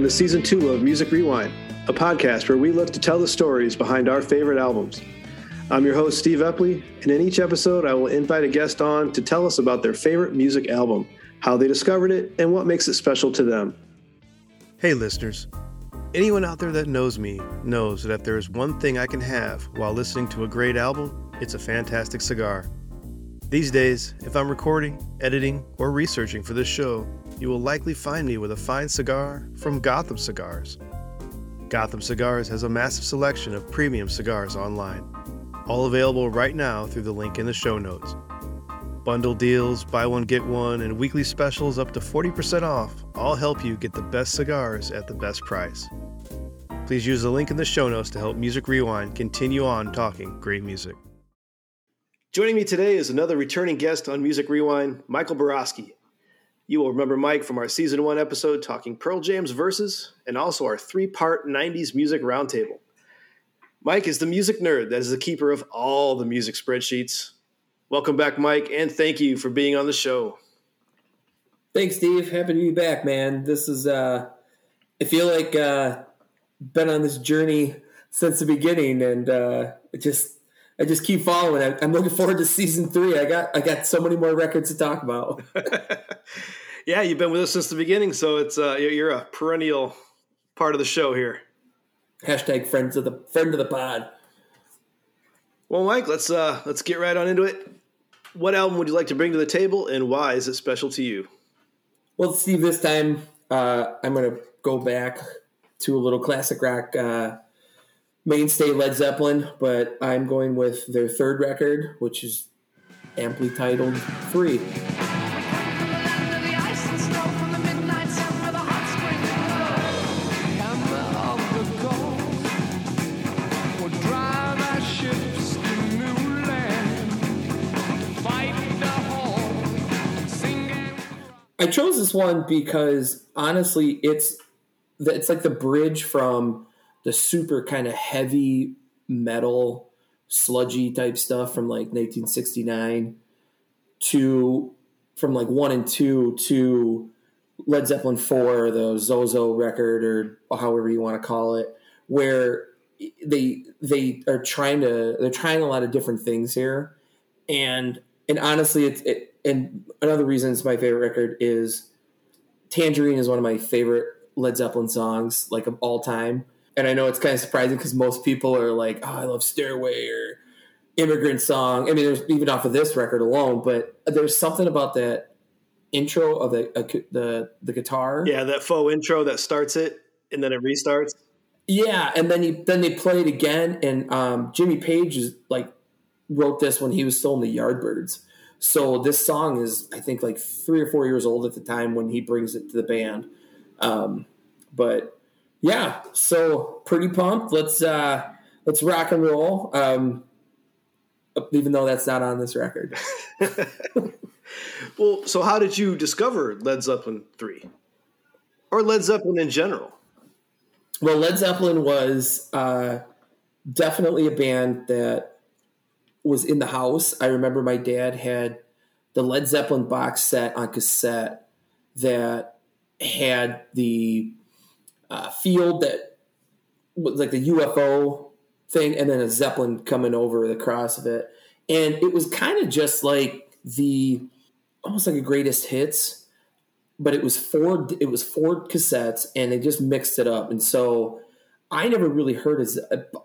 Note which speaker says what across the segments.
Speaker 1: Welcome to season two of Music Rewind, a podcast where we look to tell the stories behind our favorite albums. I'm your host, Steve Epley, and in each episode, I will invite a guest on to tell us about their favorite music album, how they discovered it, and what makes it special to them. Hey, listeners. Anyone out there that knows me knows that if there is one thing I can have while listening to a great album, it's a fantastic cigar. These days, if I'm recording, editing, or researching for this show, you will likely find me with a fine cigar from Gotham Cigars. Gotham Cigars has a massive selection of premium cigars online, all available right now through the link in the show notes. Bundle deals, buy one, get one, and weekly specials up to 40% off all help you get the best cigars at the best price. Please use the link in the show notes to help Music Rewind continue on talking great music. Joining me today is another returning guest on Music Rewind, Michael Borowski. You will remember Mike from our season one episode talking Pearl Jam's Vs. and also our three part 90s music roundtable. Mike is the music nerd that is the keeper of all the music spreadsheets. Welcome back, Mike, and thank you for being on the show.
Speaker 2: Thanks, Steve. Happy to be back, man. This is, uh, I feel like, uh, been on this journey since the beginning and, uh, it just, I just keep following. I'm looking forward to season three. I got I got so many more records to talk about.
Speaker 1: yeah, you've been with us since the beginning, so it's uh, you're a perennial part of the show here.
Speaker 2: Hashtag friends of the friend of the pod.
Speaker 1: Well, Mike, let's uh, let's get right on into it. What album would you like to bring to the table, and why is it special to you?
Speaker 2: Well, Steve, this time uh, I'm going to go back to a little classic rock. Uh, mainstay Led Zeppelin, but I'm going with their third record, which is amply titled Free. I chose this one because honestly, it's it's like the bridge from the super kind of heavy metal, sludgy type stuff from like 1969 to from like one and two to Led Zeppelin four, the Zoso record or however you want to call it, where they they are trying to they're trying a lot of different things here, and and honestly, it's it, and another reason it's my favorite record is Tangerine is one of my favorite Led Zeppelin songs like of all time and I know it's kind of surprising because most people are like, "Oh, I love Stairway" or "Immigrant Song." I mean, there's even off of this record alone, but there's something about that intro of the uh, the the guitar.
Speaker 1: Yeah, that faux intro that starts it and then it restarts.
Speaker 2: Yeah, and then you then they play it again, and um, Jimmy Page is like wrote this when he was still in the Yardbirds. So this song is, I think, like three or four years old at the time when he brings it to the band. Um, but yeah, so pretty pumped. Let's uh let's rock and roll. Um even though that's not on this record.
Speaker 1: well, so how did you discover Led Zeppelin 3? Or Led Zeppelin in general?
Speaker 2: Well, Led Zeppelin was uh, definitely a band that was in the house. I remember my dad had the Led Zeppelin box set on cassette that had the uh, field that was like the UFO thing, and then a zeppelin coming over the cross of it, and it was kind of just like the almost like a greatest hits, but it was four it was four cassettes, and they just mixed it up, and so. I never really heard it.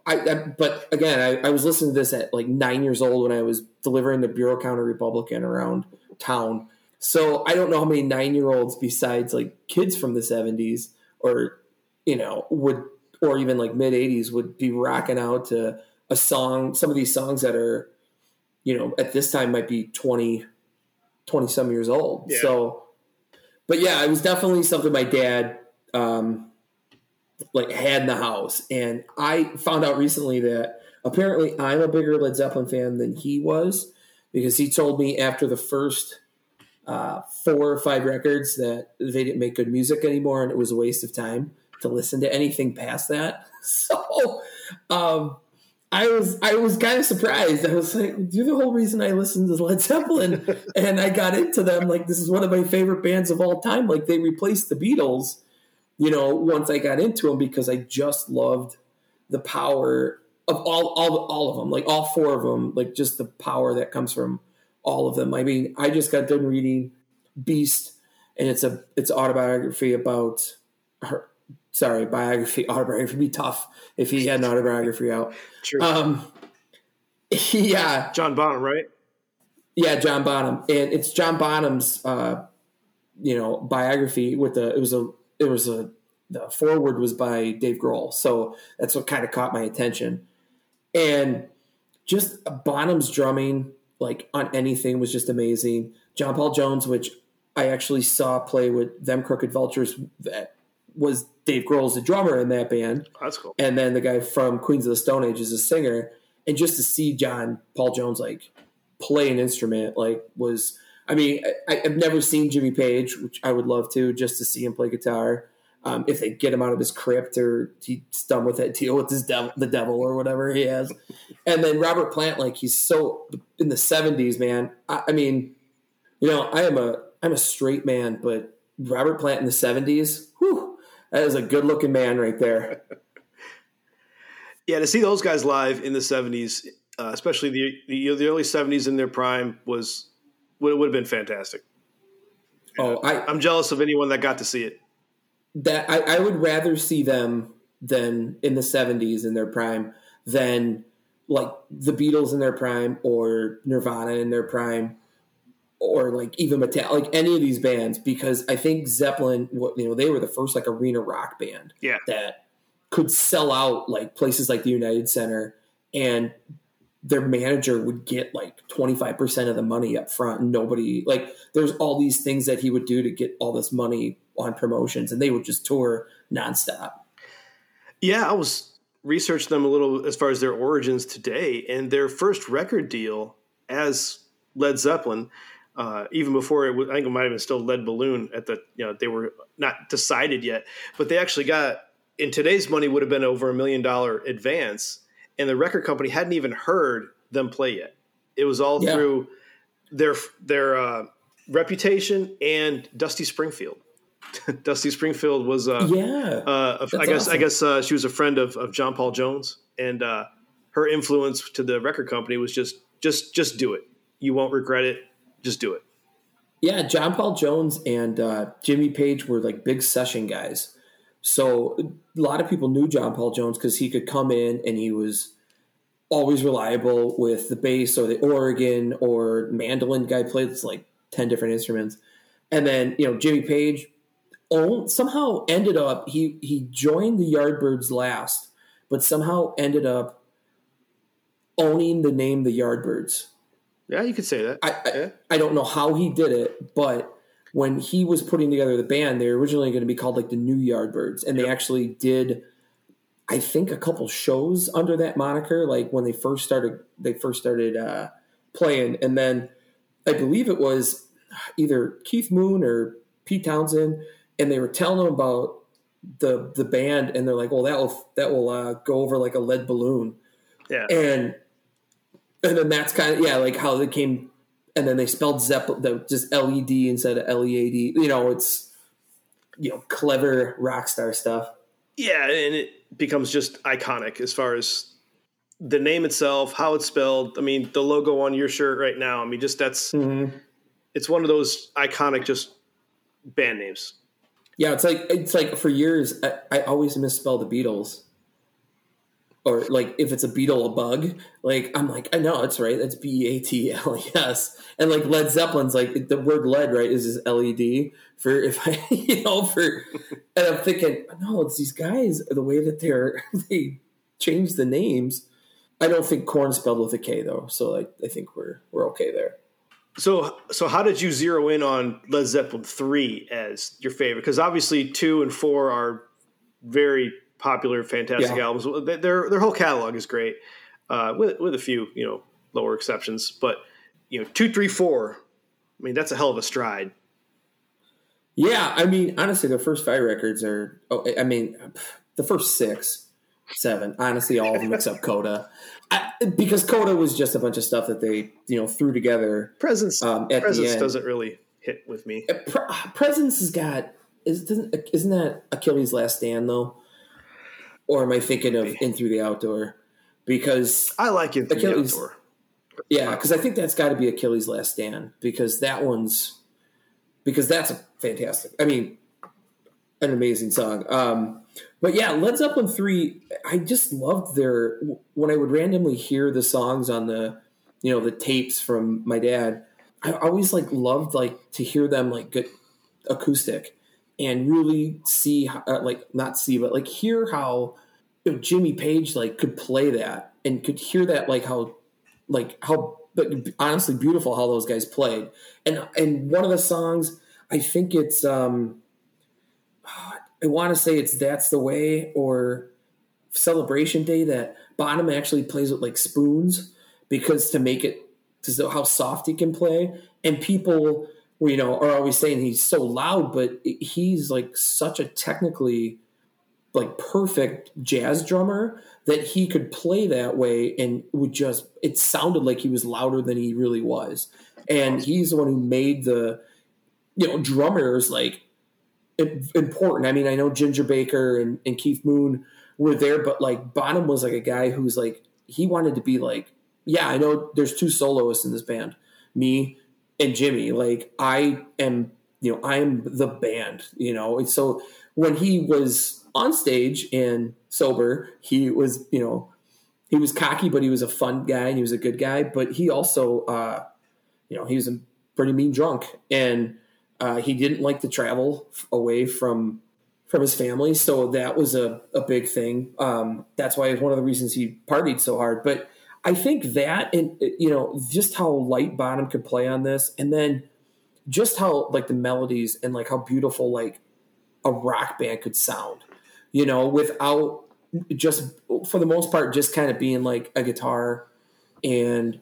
Speaker 2: I, I, but again, I, I, was listening to this at like nine years old when I was delivering the Bureau County Republican around town. So I don't know how many nine year olds besides like kids from the 70s or you know, would or even like mid '80s would be rocking out to a song. Some of these songs that are, you know, at this time might be 20, 20 some years old. Yeah. So, but yeah, it was definitely something my dad um, like had in the house, and I found out recently that apparently I'm a bigger Led Zeppelin fan than he was because he told me after the first uh, four or five records that they didn't make good music anymore and it was a waste of time to listen to anything past that. So um, I was I was kind of surprised. I was like, "You're the whole reason I listened to Led Zeppelin," and I got into them. Like this is one of my favorite bands of all time. Like they replaced the Beatles, you know, once I got into them because I just loved the power of all all all of them, like all four of them, like just the power that comes from all of them. I mean, I just got done reading Beast, and it's a it's autobiography about her. Sorry, biography autobiography would be tough if he had an autobiography out.
Speaker 1: True.
Speaker 2: Um, yeah,
Speaker 1: John Bonham, right?
Speaker 2: yeah, John Bonham, and it's John Bonham's, uh, you know, biography with the it was a it was a the forward was by Dave Grohl, so that's what kind of caught my attention, and just Bonham's drumming like on anything was just amazing. John Paul Jones, which I actually saw play with them Crooked Vultures, that was Dave Grohl's the drummer in that band,
Speaker 1: That's cool.
Speaker 2: and then the guy from Queens of the Stone Age is a singer, and just to see John Paul Jones like play an instrument like was I mean I, I've never seen Jimmy Page, which I would love to just to see him play guitar. Um, if they get him out of his crypt or he's done with that deal with his the devil or whatever he has, and then Robert Plant, like he's so in the seventies, man. I, I mean, you know, I am a I'm a straight man, but Robert Plant in the seventies, whew, that is a good looking man right there.
Speaker 1: Yeah, to see those guys live in the '70s, uh, especially the, the the early '70s in their prime, was would would have been fantastic.
Speaker 2: Oh, I,
Speaker 1: I'm jealous of anyone that got to see it.
Speaker 2: that I, I would rather see them than in the 70s in their prime than like the Beatles in their prime or Nirvana in their prime or like even Metallica, like any of these bands because I think Zeppelin, you know, they were the first like arena rock band
Speaker 1: Yeah.
Speaker 2: that could sell out like places like the United Center and their manager would get like 25% of the money up front and nobody like there's all these things that he would do to get all this money on promotions and they would just tour nonstop.
Speaker 1: Yeah, I was researching them a little as far as their origins today, and their first record deal as Led Zeppelin, uh, even before it was, I think it might have been still Lead Balloon at the you know they were not decided yet, but they actually got in today's money would have been over a million dollar advance, and the record company hadn't even heard them play yet. It was all
Speaker 2: Yeah.
Speaker 1: through their their uh, reputation and Dusty Springfield. Dusty Springfield was uh,
Speaker 2: Yeah.
Speaker 1: uh, I guess I guess uh, she was a friend of, of John Paul Jones, and uh, her influence to the record company was just just just do it. You won't regret it. Just do it.
Speaker 2: Yeah, John Paul Jones and uh, Jimmy Page were like big session guys. So a lot of people knew John Paul Jones because he could come in and he was always reliable with the bass or the organ or mandolin guy plays like 10 different instruments. And then, you know, Jimmy Page somehow ended up, he, he joined the Yardbirds last, but somehow ended up owning the name the Yardbirds.
Speaker 1: Yeah, you could say that.
Speaker 2: I, I,
Speaker 1: Yeah.
Speaker 2: I don't know how he did it, but when he was putting together the band, they were originally going to be called like the New Yardbirds, and they actually did, I think, a couple shows under that moniker. Like when they first started, they first started uh, playing, and then I believe it was either Keith Moon or Pete Townshend, and they were telling them about the the band, and they're like, "Well, that will that will uh, go over like a lead balloon."
Speaker 1: yeah,
Speaker 2: and and then that's kind of yeah like how they came and then they spelled Zeppelin the, just led instead of lead you know it's you know clever rock star stuff
Speaker 1: yeah, and it becomes just iconic as far as the name itself, how it's spelled. I mean, the logo on your shirt right now. I mean, just that's
Speaker 2: mm-hmm.
Speaker 1: it's one of those iconic just band names.
Speaker 2: yeah it's like it's like for years I, I always misspell the beatles or like if it's a beetle a bug like i'm like i know it's right that's b-a-t-l-e-s and like led zeppelin's like the word lead right is just led for if i you know for and i'm thinking no it's these guys the way that they're they change the names. I don't think corn spelled with a k though so like, I think we're we're okay there.
Speaker 1: So, so how did you zero in on Led Zeppelin three as your favorite? Because obviously two and four are very popular, fantastic
Speaker 2: Yeah.
Speaker 1: albums. Their their whole catalog is great, uh, with with a few you know lower exceptions. But you know two, three, four. I mean that's a hell of a stride.
Speaker 2: Yeah, I mean, honestly, the first five records are. Oh, I mean, the first six, seven. Honestly, all of them except Coda, I, because Coda was just a bunch of stuff that they you know threw together.
Speaker 1: Presence
Speaker 2: Um, at the
Speaker 1: presence
Speaker 2: end.
Speaker 1: doesn't really hit with me.
Speaker 2: Uh, Pre- Presence has got is doesn't isn't that Achilles' Last Stand though? Or am I thinking of In Through the Outdoor? Because
Speaker 1: I like In Through Achilles, the Outdoor.
Speaker 2: Yeah, because I think that's got to be Achilles' Last Stand because that one's because that's a fantastic. I mean, an amazing song. Um, but yeah, Led Zeppelin three. I just loved their when I would randomly hear the songs on the you know the tapes from my dad. I always like loved like to hear them like good acoustic and really see uh, like not see but like hear how you know, Jimmy Page like could play that and could hear that like how like how but honestly beautiful how those guys played. And and one of the songs I think it's um I want to say it's that's the way or celebration day that Bonham actually plays with like spoons because to make it to how soft he can play. And people you know are always saying he's so loud but he's like such a technically like perfect jazz drummer that he could play that way and would just it sounded like he was louder than he really was. And he's the one who made the you know drummers like important. I mean i know ginger baker and, and keith moon were there but like bonham was like a guy who's like he wanted to be like yeah i know there's two soloists in this band. Me and jimmy like i am you know i am the band you know and so when he was on stage and sober, he was, you know, he was cocky, but he was a fun guy and he was a good guy. But he also, uh, you know, he was a pretty mean drunk and uh, he didn't like to travel away from from his family. So that was a, a big thing. Um, that's why it's one of the reasons he partied so hard. But I think that, and uh, you know, just how light Bonham could play on this, and then just how like the melodies and like how beautiful like a rock band could sound you know, without just for the most part just kind of being like a guitar and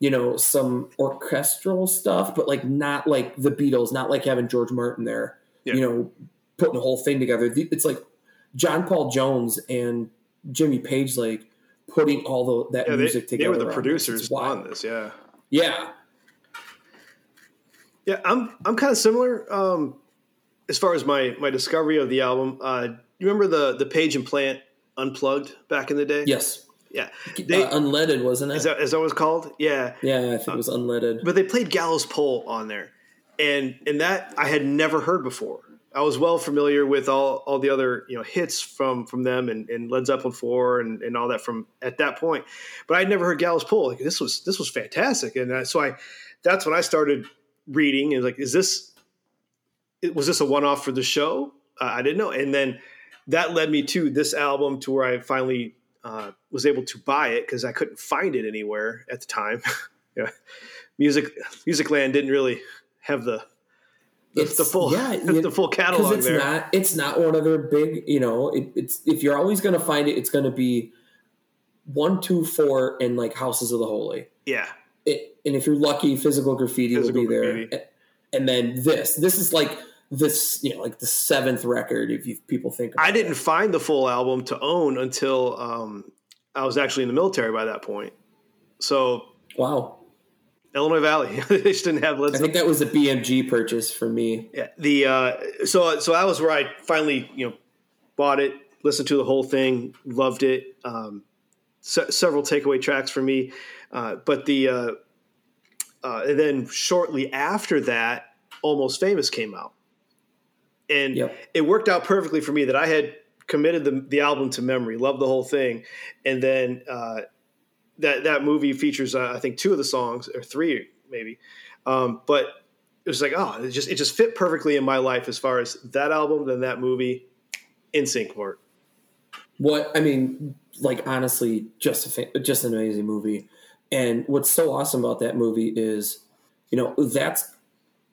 Speaker 2: you know some orchestral stuff, but like not like the Beatles, not like having George Martin there, yeah. you know, putting the whole thing together. It's like John Paul Jones and Jimmy Page like putting all the, that
Speaker 1: yeah,
Speaker 2: music
Speaker 1: they,
Speaker 2: together.
Speaker 1: They were the producers on this, yeah.
Speaker 2: Yeah.
Speaker 1: Yeah, I'm I'm kind of similar. Um, as far as my my discovery of the album, uh, you remember the the Page and Plant unplugged back in the day?
Speaker 2: Yes.
Speaker 1: Yeah,
Speaker 2: they, uh, Unledded wasn't it?
Speaker 1: Is that, is that what it's called? Yeah,
Speaker 2: yeah, I think it was Unledded.
Speaker 1: But they played Gallows Pole on there, and and that I had never heard before. I was well familiar with all, all the other you know hits from from them and, and Led Zeppelin four and, and all that from at that point, but I'd never heard Gallows Pole. Like this was this was fantastic, and so I that's when I started reading and like, is this was this a one off for the show? Uh, I didn't know, and then that led me to this album to where I finally uh, was able to buy it because I couldn't find it anywhere at the time. yeah. Music Musicland didn't really have the the, the full yeah, the full catalog
Speaker 2: it's
Speaker 1: there.
Speaker 2: Not, it's not one of their big, you know. It, it's if you're always going to find it, it's going to be one, two, four, and like Houses of the Holy.
Speaker 1: Yeah.
Speaker 2: It, and if you're lucky, physical graffiti physical will be graffiti. there. And then this, this is like this you know like the seventh record if you, people think
Speaker 1: i didn't find the full album to own until um, i was actually in the military by that point so
Speaker 2: wow
Speaker 1: illinois valley. They just didn't have
Speaker 2: Led i think that was a bmg purchase for me.
Speaker 1: Yeah the uh, so so that was where i finally you know bought it listened to the whole thing loved it um, se- several takeaway tracks for me uh, but the uh, uh and then shortly after that almost famous came out. And yep. it worked out perfectly for me that I had committed the, the album to memory, loved the whole thing, and then uh, that that movie features uh, I think two of the songs or three maybe, um, but it was like oh it just it just fit perfectly in my life as far as that album then that movie, NSYNC part.
Speaker 2: What I mean, like honestly, just a, just an amazing movie, and what's so awesome about that movie is, you know, that's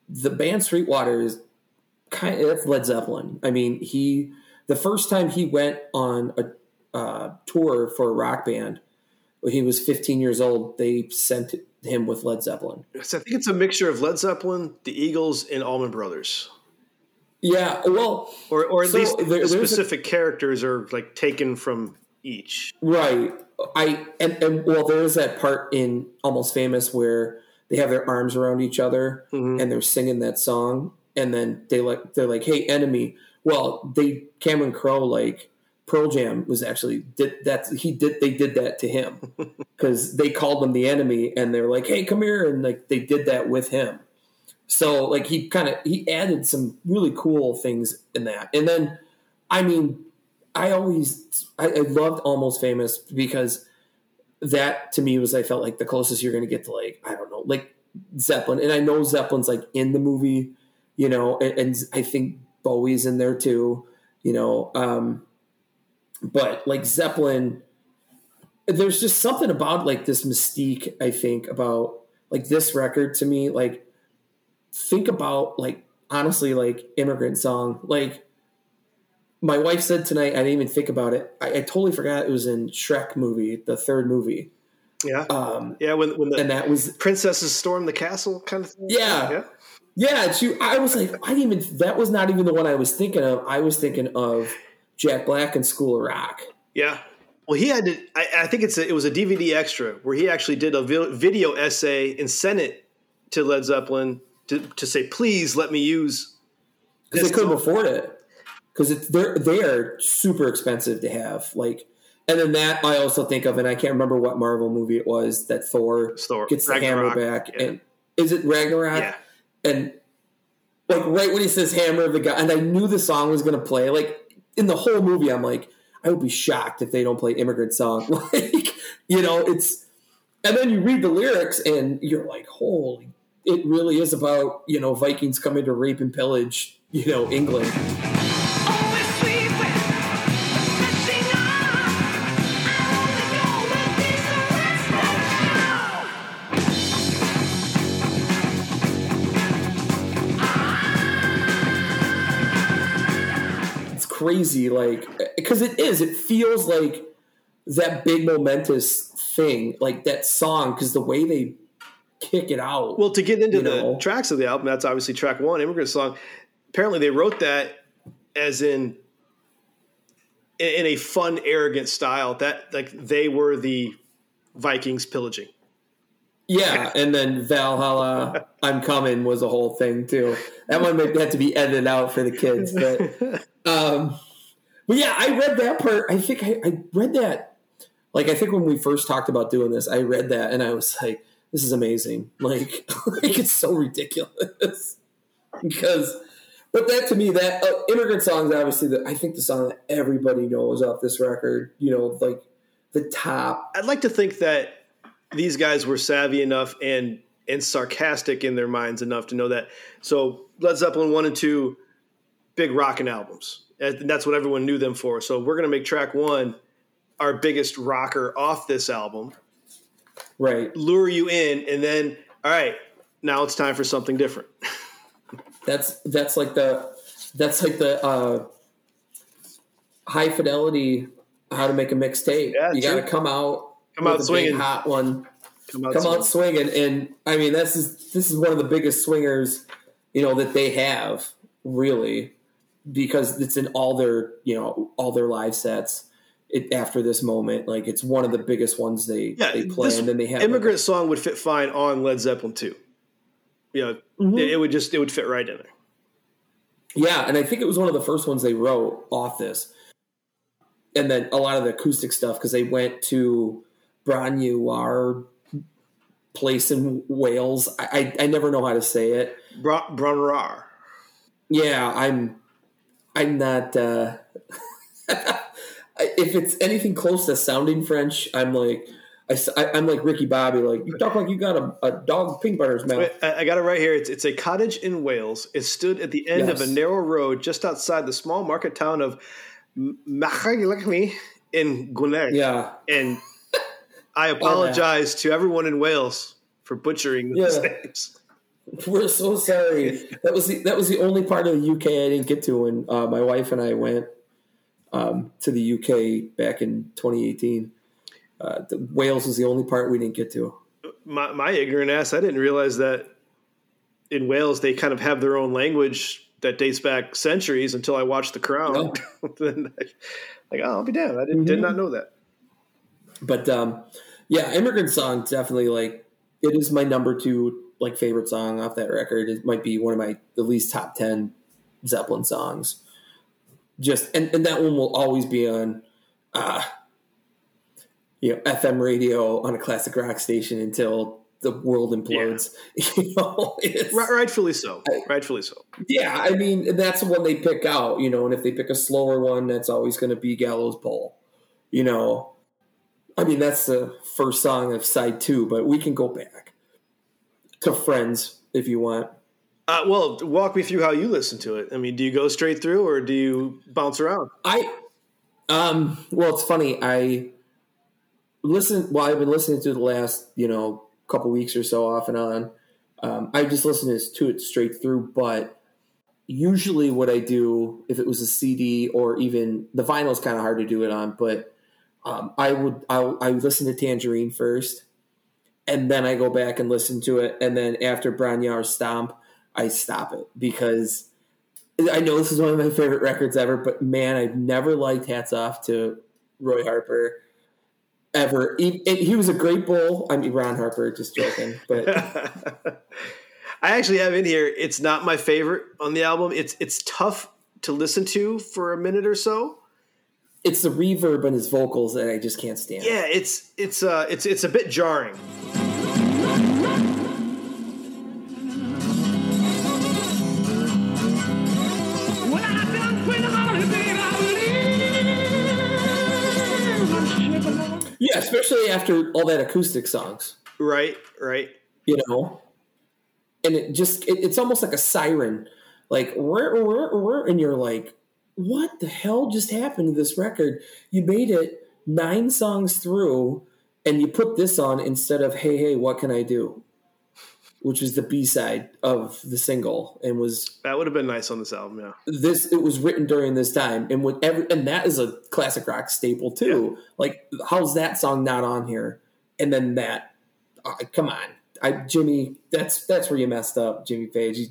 Speaker 2: the band Stillwater is kind of Led Zeppelin. I mean, he the first time he went on a uh, tour for a rock band when he was 15 years old, they sent him with Led Zeppelin.
Speaker 1: So I think it's a mixture of Led Zeppelin, the Eagles, and Allman Brothers.
Speaker 2: Yeah, well,
Speaker 1: or or at so least there, the specific a, characters are like taken from each.
Speaker 2: Right. I and, and well, there is that part in Almost Famous where they have their arms around each other mm-hmm. and they're singing that song and then they like they're like, "Hey, enemy." Well, they Cameron Crowe like Pearl Jam was actually did that. He did they did that to him because they called him the enemy, and they're like, "Hey, come here," and like they did that with him. So like he kind of he added some really cool things in that, and then I mean, I always I, I loved Almost Famous because that to me was I felt like the closest you're going to get to like I don't know like Zeppelin, and I know Zeppelin's like in the movie, you know, and, and I think Bowie's in there too, you know, um, but like Zeppelin, there's just something about like this mystique. I think about like this record to me, like think about like honestly like immigrant song like my wife said tonight i didn't even think about it i, I totally forgot it was in shrek movie the third movie
Speaker 1: Yeah.
Speaker 2: um
Speaker 1: Yeah. When, when the
Speaker 2: and that was
Speaker 1: princesses storm the castle kind of thing.
Speaker 2: Yeah.
Speaker 1: Yeah.
Speaker 2: yeah she, i was like i didn't even that was not even the one i was thinking of i was thinking of jack black and school of rock
Speaker 1: Yeah. Well, he had to. I, I think it's a, it was a DVD extra where he actually did a video essay and sent it to Led Zeppelin to, to say, "Please let me use."
Speaker 2: because they couldn't afford it because it's they're they are super expensive to have like and then that i also think of and i can't remember what marvel movie it was that thor
Speaker 1: Thor,
Speaker 2: gets the hammer back
Speaker 1: yeah.
Speaker 2: and is it ragnarok
Speaker 1: Yeah.
Speaker 2: and like right when he says hammer of the god and i knew the song was going to play like in the whole movie i'm like i would be shocked if they don't play immigrant song. Like you know it's and then you read the lyrics and you're like holy it really is about you know vikings coming to rape and pillage you know england crazy like because it is it feels like that big momentous thing like that song because the way they kick it out
Speaker 1: Well, to get into the
Speaker 2: know.
Speaker 1: tracks of the album, that's obviously track one, "Immigrant Song." Apparently, they wrote that as in in a fun, arrogant style. That like they were the Vikings pillaging.
Speaker 2: Yeah and then valhalla i'm coming was a whole thing too. That one have to be edited out for the kids but um but yeah i read that part. I think I, I read that like i think when we first talked about doing this i read that and i was like this is amazing. Like like it's so ridiculous. Because but that to me that uh, immigrant songs obviously the, i think the song that everybody knows off this record you know like the top
Speaker 1: I'd like to think that these guys were savvy enough and and sarcastic in their minds enough to know that. So Led Zeppelin one and two, big rockin' albums, and that's what everyone knew them for. So we're gonna make track one our biggest rocker off this album,
Speaker 2: right
Speaker 1: lure you in, and then all right, now it's time for something different.
Speaker 2: that's that's like the that's like the uh high fidelity how to make a mixtape
Speaker 1: Yeah,
Speaker 2: you got to come out
Speaker 1: Come out swinging.
Speaker 2: hot one
Speaker 1: Come out,
Speaker 2: come
Speaker 1: swinging.
Speaker 2: out swinging and i mean this is this is one of the biggest swingers you know that they have really because it's in all their you know all their live sets it, after this moment like it's one of the biggest ones they
Speaker 1: Yeah,
Speaker 2: they play and then they have
Speaker 1: immigrant song would fit fine on Led Zeppelin too. You know,
Speaker 2: Mhm.
Speaker 1: it, it would just it would fit right in there.
Speaker 2: Yeah, and I think it was one of the first ones they wrote off this. And then a lot of the acoustic stuff because they went to Bron-Yr-Aur place in Wales. I, I I never know how to say it.
Speaker 1: Bra- Brunrar.
Speaker 2: Yeah, I'm I'm not. Uh, if it's anything close to sounding French, I'm like I, am like Ricky Bobby. Like you talk like you got a, a dog pink butter's mouth.
Speaker 1: Wait, I got it right here. It's, it's a cottage in Wales. It stood at the end of a narrow road just outside the small market town of Machagilachmi in Gwynedd.
Speaker 2: Yeah,
Speaker 1: And I apologize to everyone in Wales for butchering those
Speaker 2: Yeah.
Speaker 1: names.
Speaker 2: We're so sorry. That was the, that was the only part of the UK I didn't get to when uh, my wife and I went um, to the UK back in 2018. Uh, the, Wales was the only part we didn't get to.
Speaker 1: My, my ignorant ass, I didn't realize that in Wales they kind of have their own language that dates back centuries until I watched The Crown. Then I- like, oh, I'll be damned. I did, did
Speaker 2: Mhm.
Speaker 1: not know that.
Speaker 2: But um, yeah, immigrant song definitely like it is my number two like favorite song off that record. It might be one of my at least top ten Zeppelin songs. Just and, and that one will always be on uh you know FM radio on a classic rock station until the world implodes. you know,
Speaker 1: rightfully so. Rightfully so.
Speaker 2: yeah, I mean that's the one they pick out, you know, and if they pick a slower one, that's always going to be Gallows Pole. You know, I mean that's the first song of side two, but we can go back to Friends if you want.
Speaker 1: Uh, well, walk me through how you listen to it. I mean, do you go straight through or do you bounce around?
Speaker 2: I, um, well, it's funny. I listen. Well, I've been listening to the last, you know, couple weeks or so, off and on. Um, I just listen to it straight through, but usually what I do, if it was a CD or even the vinyl is kind of hard to do it on, but um, I would I, I listen to Tangerine first, and then I go back and listen to it, and then after Bron-Y-Aur Stomp, I stop it because I know this is one of my favorite records ever, but man, I've never liked Hats Off to Roy Harper ever. He, he was a great bull. I mean, Ron Harper, just joking, but
Speaker 1: I actually have in here. It's not my favorite on the album. It's it's tough to listen to for a minute or so.
Speaker 2: It's the reverb in his vocals that I just can't stand.
Speaker 1: Yeah, it's it's uh it's it's a bit jarring.
Speaker 3: When I done quit holiday, I leave.
Speaker 2: Yeah, especially after all that acoustic songs,
Speaker 1: Right, right.
Speaker 2: you know. And it just it, it's almost like a siren, like "Whir, whir, whir," and you're like, what the hell just happened to this record? You made it nine songs through, and you put this on instead of "Hey, hey, what can I do," which was the B side of the single, and was
Speaker 1: That would have been nice on this album. Yeah.
Speaker 2: this it was written during this time and with every and that is a classic rock staple too like how's that song not on here and then that uh, come on i jimmy that's that's where you messed up jimmy page you,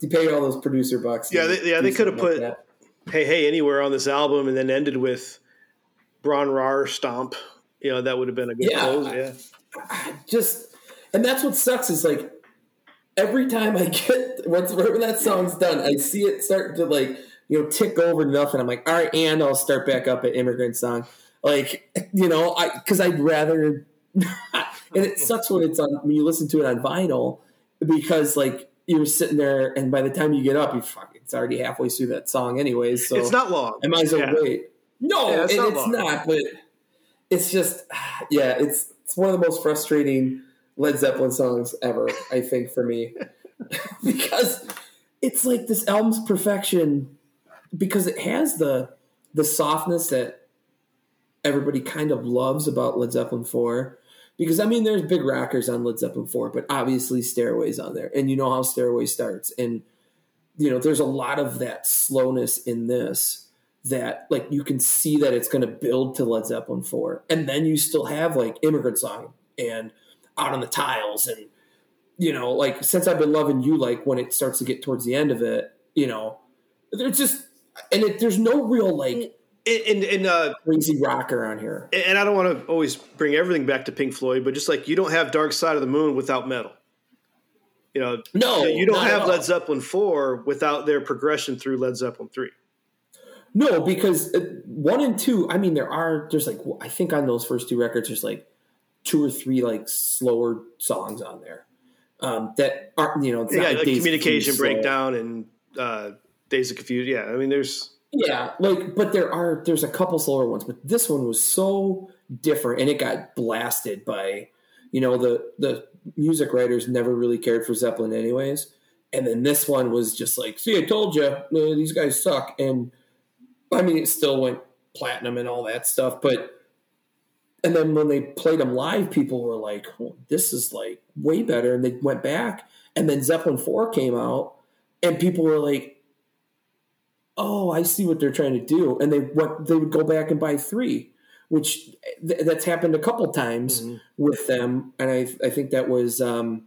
Speaker 2: you pay all those producer bucks
Speaker 1: Yeah, they- yeah, they could have put-
Speaker 2: that.
Speaker 1: Hey, hey, anywhere on this album, and then ended with Bron-Y-Aur Stomp. You know, that would have been a good
Speaker 2: Yeah.
Speaker 1: close. Yeah.
Speaker 2: just and that's what sucks is like every time I get once whenever that song's done, I see it start to like you know tick over to nothing. I'm like, all right, and I'll start back up at immigrant song, like you know, I because I'd rather. and it sucks when it's on when you listen to it on vinyl because like you're sitting there and by the time you get up, you fuck it's already halfway through that song anyways. So
Speaker 1: It's not long.
Speaker 2: Am I might as well
Speaker 1: Yeah.
Speaker 2: wait. No,
Speaker 1: Yeah, it's not
Speaker 2: it's not. But it's just, yeah, it's it's one of the most frustrating Led Zeppelin songs ever. I think for me, because it's like this album's perfection because it has the the softness that everybody kind of loves about Led Zeppelin four. Because I mean, there's big rockers on Led Zeppelin four, but obviously Stairway's on there, and you know how Stairway starts, and you know there's a lot of that slowness in this that like you can see that it's going to build to Led Zeppelin 4 and then you still have like Immigrant Song and Out on the Tiles and you know like since I've been loving you like when it starts to get towards the end of it you know there's just and it, there's no real like
Speaker 1: And, and, uh,
Speaker 2: crazy rocker on here
Speaker 1: and I don't want to always bring everything back to Pink Floyd, but just like you don't have Dark Side of the Moon without Meddle. You know,
Speaker 2: no
Speaker 1: you don't have. Led Zeppelin 4 without their progression through Led Zeppelin 3.
Speaker 2: No, because uh, one and two, I mean, there are, there's like, I think on those first two records, there's like two or three like slower songs on there um, that aren't, you know,
Speaker 1: Yeah, like
Speaker 2: Days
Speaker 1: communication
Speaker 2: slow.
Speaker 1: breakdown and uh, Days of Confusion. Yeah, I mean, there's
Speaker 2: Yeah, like, but there are, there's a couple slower ones, but this one was so different and it got blasted by, you know, the, the music writers never really cared for Zeppelin anyways. And then this one was just like, see, I told you, uh, these guys suck. And I mean, it still went platinum and all that stuff, but and then when they played them live, people were like, well, "This is like way better," and they went back, and then Zeppelin Four came out, and people were like, "Oh, I see what they're trying to do," and they went, they would go back and buy three, which th- that's happened a couple times with them, and I I think that was um,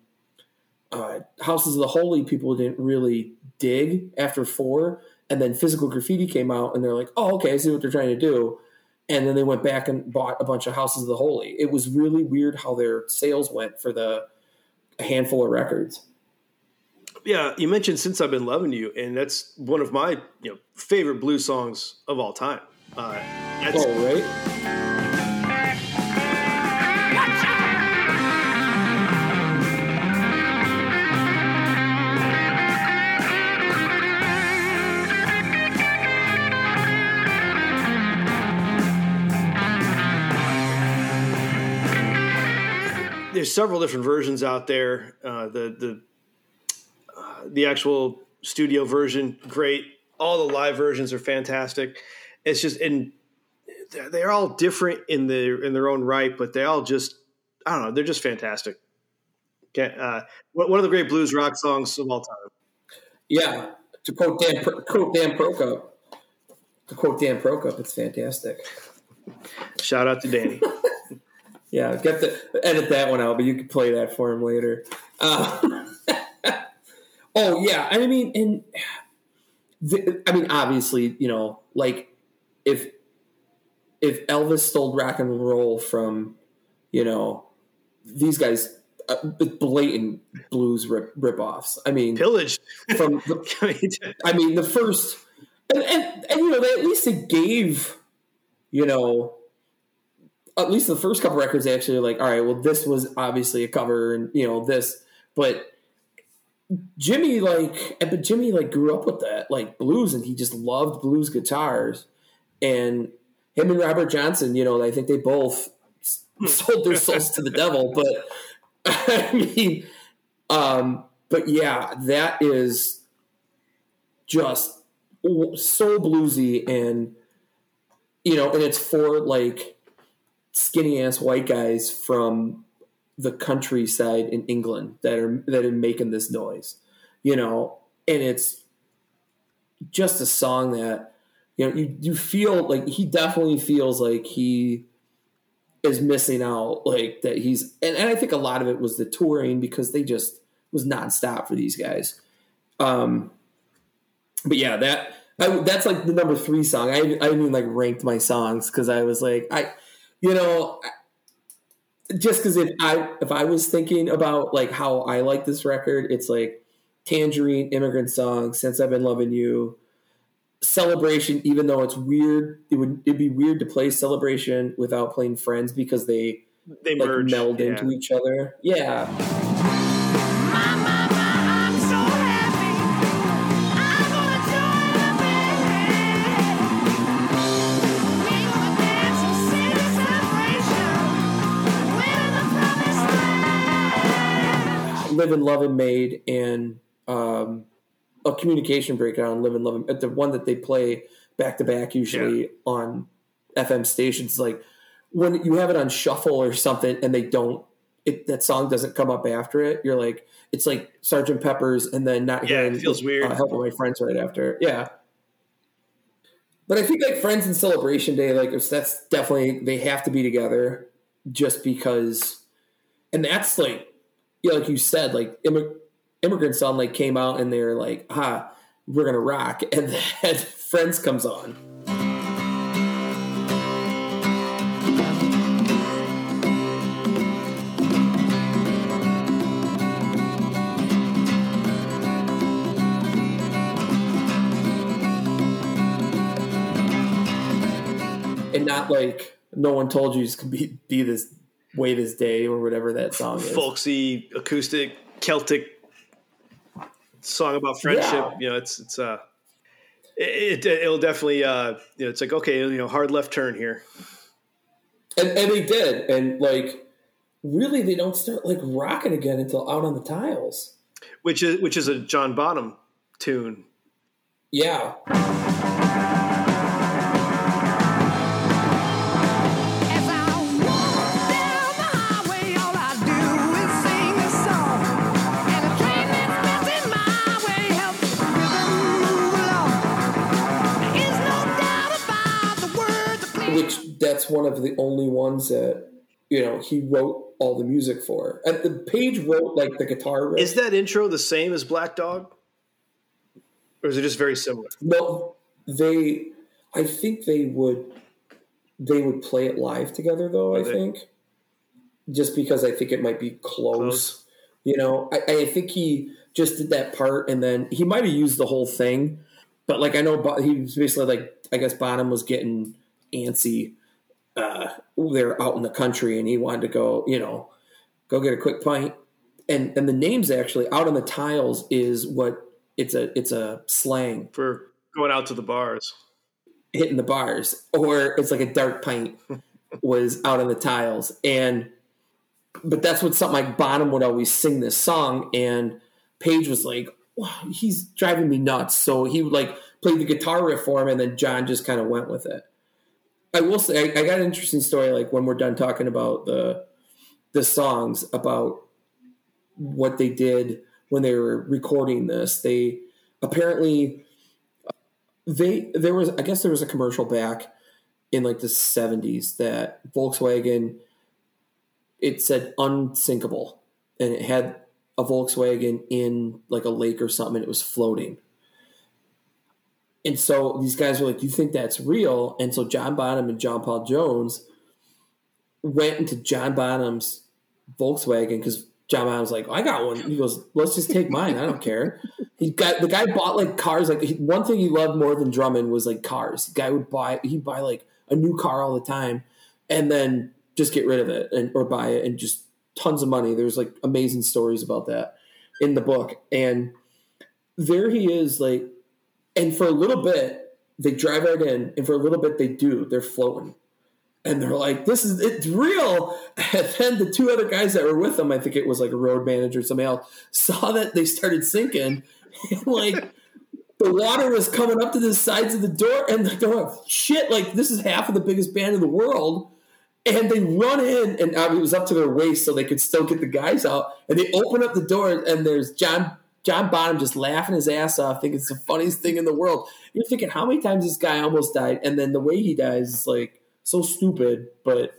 Speaker 2: uh, Houses of the Holy. People didn't really dig after four, and then Physical Graffiti came out, and they're like, "Oh, okay, I see what they're trying to do." And then they went back and bought a bunch of Houses of the Holy. It was really weird how their sales went for the handful of records.
Speaker 1: Yeah, you mentioned "Since I've Been Loving You," and that's one of my you know favorite blues songs of all time. Uh, that's,
Speaker 2: Oh, right.
Speaker 1: there's several different versions out there. Uh, the the uh, the actual studio version, great. All the live versions are fantastic. It's just and they're, all different in their in their own right, but they all just I don't know. They're just fantastic. Uh, one of the great blues rock songs of all time.
Speaker 2: Yeah. To quote Dan, quote Dan Prokop, to quote Dan Prokop, it's fantastic.
Speaker 1: Shout out to Danny.
Speaker 2: Yeah, get the edit that one out, but you can play that for him later. Uh, oh yeah, I mean, and the, I mean, obviously, you know, like if if Elvis stole rock and roll from, you know, these guys, uh, blatant blues rip ripoffs. I mean,
Speaker 1: Pillaged.
Speaker 2: from the, I mean, the first, and, and, and you know, they, at least they gave, you know, at least the first couple records they actually like, all right, well, this was obviously a cover, and you know this, but Jimmy like, but Jimmy like grew up with that like blues, and he just loved blues guitars, and him and Robert Johnson, you know, I think they both sold their souls to the devil, but I mean, um, but yeah, that is just so bluesy and you know and it's for like skinny ass white guys from the countryside in england that are that are making this noise you know and it's just a song that you know you, you feel like he definitely feels like he is missing out like that he's and, and i think a lot of it was the touring because they just was nonstop for these guys um but yeah, that I, that's like the number three song. I I even like ranked my songs because I was like I, you know, just because if I if I was thinking about like how I like this record, it's like Tangerine, Immigrant Song, Since I've Been Loving You, Celebration. Even though it's weird, it would it'd be weird to play Celebration without playing Friends because they
Speaker 1: They
Speaker 2: like
Speaker 1: merge.
Speaker 2: meld
Speaker 1: yeah.
Speaker 2: into each other. Yeah,
Speaker 3: My, my, my, so.
Speaker 2: Live and Love and Made and um, a communication breakdown, Live and Love and the one that they play back to back usually on FM stations. Like when you have it on shuffle or something and they don't, it, that song doesn't come up after it. You're like, it's like Sergeant Pepper's and then not
Speaker 1: Yeah, it
Speaker 2: hearing
Speaker 1: feels weird.
Speaker 2: Uh, helping my friends right after. Yeah. But I think like Friends and Celebration Day, like that's definitely they have to be together just because, and that's like yeah, like you said, like immig- immigrant song like came out and they're like, ah, we're gonna rock, and then Friends comes on. And not like no one told you gonna be be this way this day or whatever that song is.
Speaker 1: folksy, acoustic, Celtic song about friendship.
Speaker 2: Yeah.
Speaker 1: You know, it's it's uh, it, it it'll definitely uh, you know, it's like okay, you know, hard left turn here.
Speaker 2: and, and they did and like really they don't start like rocking again until out on the tiles
Speaker 1: which is which is a John Bonham tune.
Speaker 2: yeah
Speaker 3: that's
Speaker 2: one of the only ones that you know he wrote all the music for and the page wrote like the guitar riff.
Speaker 1: Is that intro the same as Black Dog, or is it just very similar?
Speaker 2: no they i think they would they would play it live together though i
Speaker 1: they?
Speaker 2: think just because i think it might be close,
Speaker 1: Close.
Speaker 2: You know, I, I think he just did that part, and then he might have used the whole thing. But like I know, he was basically like I guess Bonham was getting antsy. Uh, they're out in the country, and he wanted to go, you know, go get a quick pint. And and the names actually out on the tiles is what it's a it's a slang
Speaker 1: For going out to the bars.
Speaker 2: hitting the bars, or it's like a dark pint was out on the tiles. And but that's what something like Bonham would always sing this song, and Page was like, wow, he's driving me nuts. So he would like play the guitar riff for him, and then John just kind of went with it. I will say I, I got an interesting story. Like when we're done talking about the the songs about what they did when they were recording this, they apparently uh, they there was I guess there was a commercial back in like the 70s that Volkswagen it said unsinkable and it had a Volkswagen in like a lake or something and it was floating. And so these guys were like, "Do you think that's real?" And so John Bonham and John Paul Jones went into John Bonham's Volkswagen because John Bonham's like, "I got one." He goes, "Let's just take mine. I don't care." He got the guy bought like cars. Like he, one thing he loved more than drumming was like cars. The guy would buy he'd buy like a new car all the time, and then just get rid of it and or buy it and just tons of money. There's like amazing stories about that in the book, and there he is like, and for a little bit they drive right in, and for a little bit they do. They're floating. And they're like, "This is it's real." And then the two other guys that were with them, I think it was like a road manager, or somebody else, saw that they started sinking, and like the water was coming up to the sides of the door, and they're going, "Shit!" Like this is half of the biggest band in the world, and they run in, and uh, it was up to their waist, so they could still get the guys out. And they open up the door, and there's John John Bonham just laughing his ass off, thinking it's the funniest thing in the world. You're thinking, how many times this guy almost died, and then the way he dies is like so stupid, but.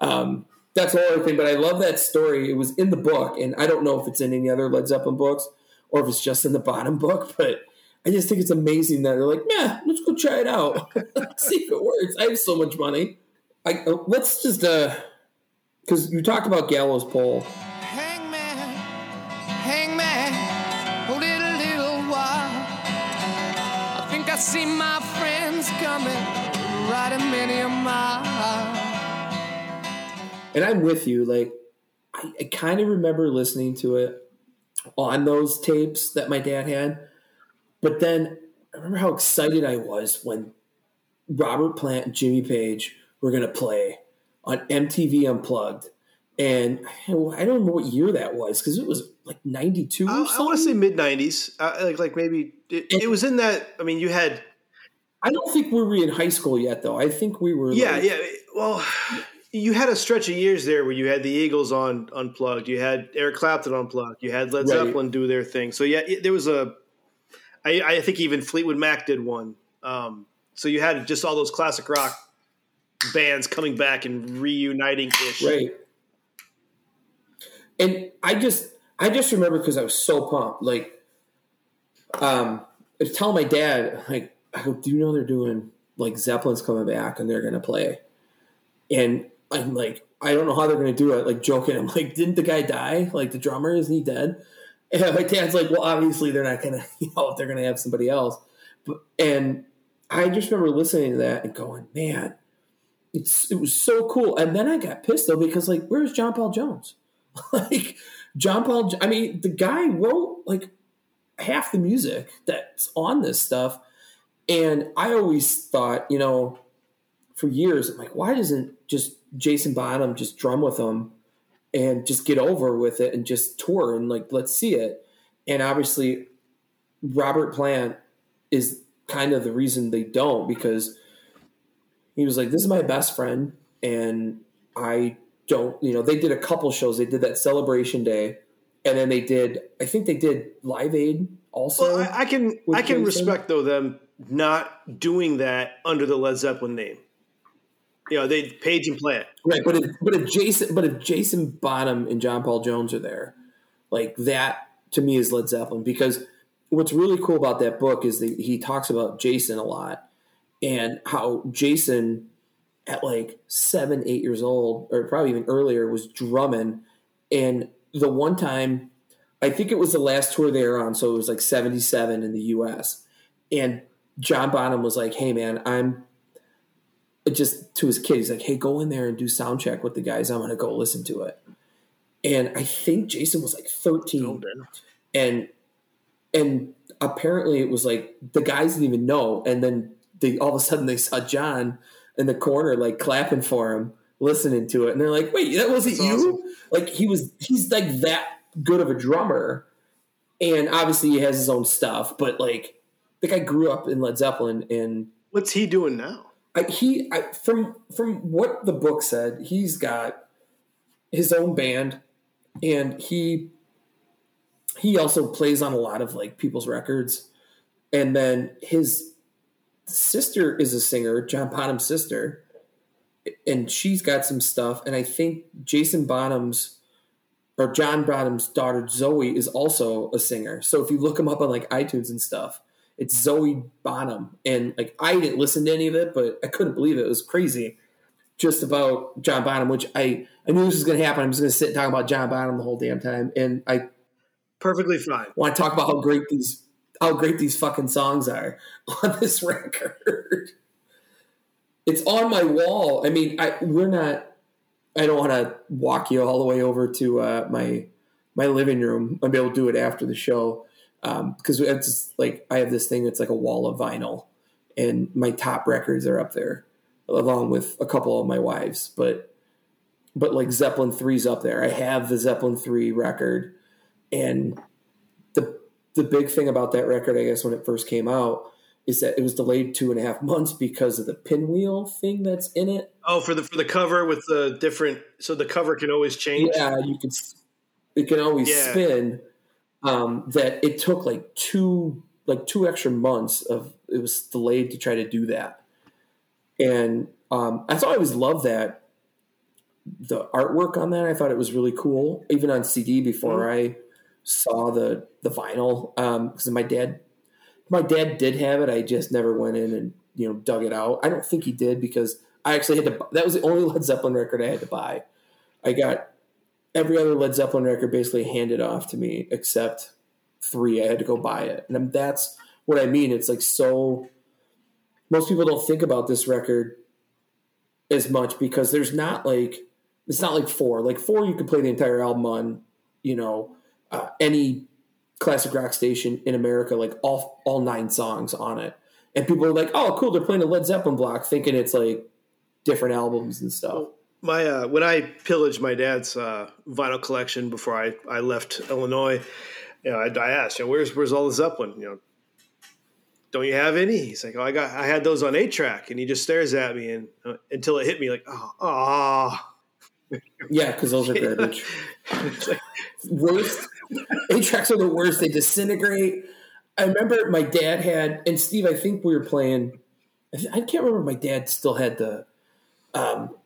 Speaker 2: Um, that's the other thing, but I love that story. It was in the book, and I don't know if it's in any other Led Zeppelin books or if it's just in the Bonham book, but I just think it's amazing that they're like, yeah, let's go try it out. See if it works. I have so much money. I, uh, let's just, uh, because you talked about Gallows Pole.
Speaker 3: See my friends coming, riding many a mile.
Speaker 2: and I'm with you. Like, I, I kind of remember listening to it on those tapes that my dad had, but then I remember how excited I was when Robert Plant and Jimmy Page were going to play on MTV Unplugged. And I don't remember what year that was because it was like 92 or
Speaker 1: I, I want to say mid '90s, uh, like like maybe it, it was in that. I mean, you had
Speaker 2: I don't think we were in high school yet, though. I think we were.
Speaker 1: yeah,
Speaker 2: like,
Speaker 1: yeah. Well, you had a stretch of years there where you had the Eagles on unplugged, you had Eric Clapton unplugged, you had Led
Speaker 2: Right.
Speaker 1: Zeppelin do their thing. So yeah, it, there was a. I, I think even Fleetwood Mac did one. Um, so you had just all those classic rock bands coming back and reuniting ish.
Speaker 2: Right. And I just I just remember because I was so pumped. Like um I telling my dad, like, I Do you know they're doing like Zeppelin's coming back and they're gonna play? And I'm like, I don't know how they're gonna do it, like joking. I'm like, didn't the guy die? Like the drummer, isn't he dead? And my dad's like, Well, obviously they're not gonna, you know, they're gonna have somebody else. But and I just remember listening to that and going, Man, it's it was so cool. And then I got pissed though because like, where's John Paul Jones? like John Paul. I mean, the guy wrote like half the music that's on this stuff, and I always thought, you know, for years, I'm like, why doesn't just Jason Bonham just drum with them and just get over with it and just tour and like let's see it. And obviously, Robert Plant is kind of the reason they don't because he was like, "This is my best friend," and I don't, you know, they did a couple shows. They did that Celebration Day, and then they did, I think they did Live Aid also.
Speaker 1: Well, I, I can I can
Speaker 2: Jason?
Speaker 1: respect though them not doing that under the Led Zeppelin name. You know, they Page and Plant.
Speaker 2: Right, but if, but if Jason, but if Jason Bonham and John Paul Jones are there, like that to me is Led Zeppelin because what's really cool about that book is that he talks about Jason a lot and how Jason at like seven, eight years old, or probably even earlier, was drumming, and the one time I think it was the last tour they were on, so it was like 77 in the US. And John Bonham was like, hey, man, I'm just to his kid, he's like, hey, go in there and do sound check with the guys. I'm going to go listen to it. And I think Jason was like 13.
Speaker 1: Oh,
Speaker 2: and and apparently it was like the guys didn't even know and then they all of a sudden they saw john in the corner like clapping for him listening to it and they're like wait that wasn't
Speaker 1: That's
Speaker 2: you like he was he's like that good of a drummer and obviously he has his own stuff but like the guy grew up in led zeppelin and
Speaker 1: What's he doing now?
Speaker 2: I, he I, from from what the book said, he's got his own band, and he he also plays on a lot of like people's records, and then his sister is a singer, John Bonham's sister, and she's got some stuff, and I think Jason Bonham's or John Bonham's daughter Zoe is also a singer. So if you look him up on like iTunes and stuff, it's Zoe Bonham. And like I didn't listen to any of it, but I couldn't believe it. It was crazy. Just about John Bonham, which I, I knew this was gonna happen. I'm just gonna sit and talk about John Bonham the whole damn time. And I
Speaker 1: Perfectly fine.
Speaker 2: want to talk about how great these how great these fucking songs are on this record. It's on my wall. I mean, I we're not I don't want to walk you all the way over to uh, my my living room. I'll be able to do it after the show because it's like I have this thing that's like a wall of vinyl, and my top records are up there, along with a couple of my wives. But but like Zeppelin three's up there. I have the Zeppelin three record, and the the big thing about that record, I guess, when it first came out, is that it was delayed two and a half months because of the pinwheel thing that's in it.
Speaker 1: Oh, for the for the cover with the different, so the cover can always change.
Speaker 2: Yeah, you can. It can always
Speaker 1: Yeah.
Speaker 2: spin. Um, that it took like two like two extra months of it was delayed to try to do that, and um, I thought I always loved that the artwork on that. I thought it was really cool, even on CD before I saw the the vinyl. Um, because my dad, my dad did have it. I just never went in and you know dug it out. I don't think he did because I actually had to. That was the only Led Zeppelin record I had to buy. I got every other Led Zeppelin record basically handed off to me except three. I had to go buy it, and that's what I mean. It's like so. Most people don't think about this record as much because there's not like it's not like four. Like four, you could play the entire album on, you know, uh, any classic rock station in America, like all all nine songs on it, and people are like, "Oh, cool! They're playing a Led Zeppelin block," thinking it's like different albums and stuff.
Speaker 1: My uh, when I pillaged my dad's uh, vinyl collection before I, I left Illinois, you know, I, I asked, you know, where's where's all the Zeppelin? You know, don't you have any? He's like, oh, I got I had those on eight track, and he just stares at me and uh, until it hit me, like, oh, oh.
Speaker 2: Yeah, because those are garbage.
Speaker 1: Like,
Speaker 2: worst. A tracks are the worst. They disintegrate. I remember my dad had, and Steve, I think we were playing. I can't remember. My dad still had the um,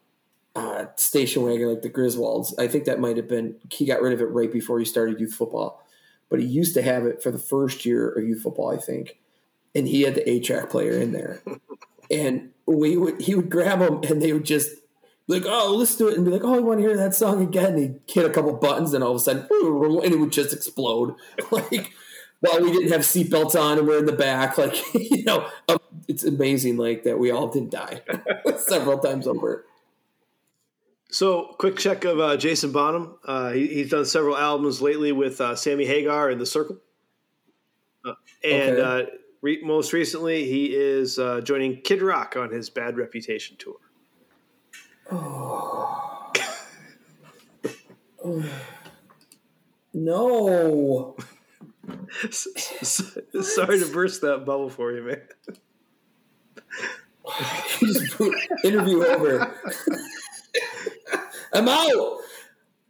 Speaker 2: uh, station wagon, like the Griswolds. I think that might have been. He got rid of it right before he started youth football, but he used to have it for the first year of youth football, I think. And he had the eight track player in there, and we would he would grab them, and they would just like, oh, listen to it, and be like, oh, I want to hear that song again. And he'd hit a couple buttons, and all of a sudden, and it would just explode. Like, while we didn't have seatbelts on and we're in the back, like, you know, um, it's amazing, like, that we all didn't die several times over.
Speaker 1: So, quick check of uh, Jason Bonham. Uh, he, he's done several albums lately with uh, Sammy Hagar and The Circle. Uh, and
Speaker 2: Okay.
Speaker 1: uh, re- most recently, he is uh, joining Kid Rock on his Bad Reputation tour. Oh no. Sorry to burst that bubble for you, man.
Speaker 2: Interview over. I'm out.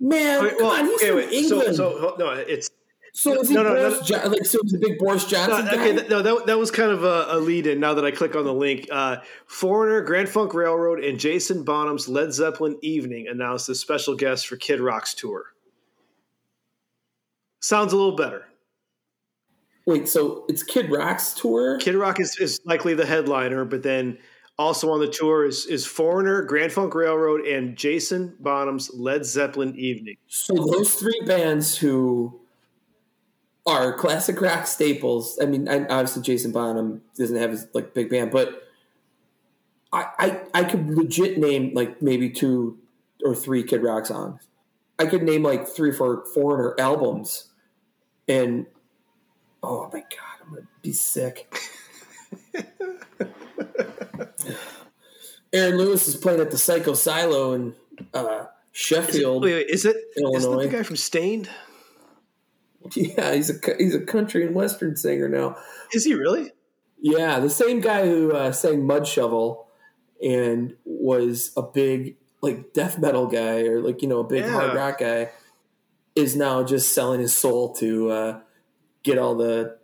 Speaker 2: Man,
Speaker 1: Okay,
Speaker 2: come on, he's
Speaker 1: okay,
Speaker 2: from
Speaker 1: wait.
Speaker 2: England.
Speaker 1: So,
Speaker 2: so,
Speaker 1: no, it's
Speaker 2: is he
Speaker 1: no, no, no,
Speaker 2: Boris
Speaker 1: no.
Speaker 2: Jo- like, so he's a big Boris
Speaker 1: no,
Speaker 2: Johnson
Speaker 1: okay.
Speaker 2: guy?
Speaker 1: th- No, that, that was kind of a, a lead in. Now that I click on the link, uh, Foreigner, Grand Funk Railroad, and Jason Bonham's Led Zeppelin Evening announced as special guests for Kid Rock's tour. Sounds a little better.
Speaker 2: Wait, so it's Kid Rock's tour?
Speaker 1: Kid Rock is, is likely the headliner, but then also on the tour is, is Foreigner, Grand Funk Railroad, and Jason Bonham's Led Zeppelin Evening.
Speaker 2: So those three bands who are classic rock staples. I mean, I, obviously Jason Bonham doesn't have his like big band, but I, I I could legit name like maybe two or three Kid Rock songs. I could name like three or four Foreigner albums, and oh my god, I'm gonna be sick. Aaron Lewis is playing at the Psycho Silo in uh, Sheffield.
Speaker 1: Wait, wait, is it isn't
Speaker 2: Illinois.
Speaker 1: the guy from Staind?
Speaker 2: Yeah, he's a he's a country and western singer now.
Speaker 1: Is he really?
Speaker 2: Yeah, the same guy who uh, sang Mudshovel and was a big like death metal guy or like you know a big
Speaker 1: Yeah.
Speaker 2: hard rock guy is now just selling his soul to uh, get all the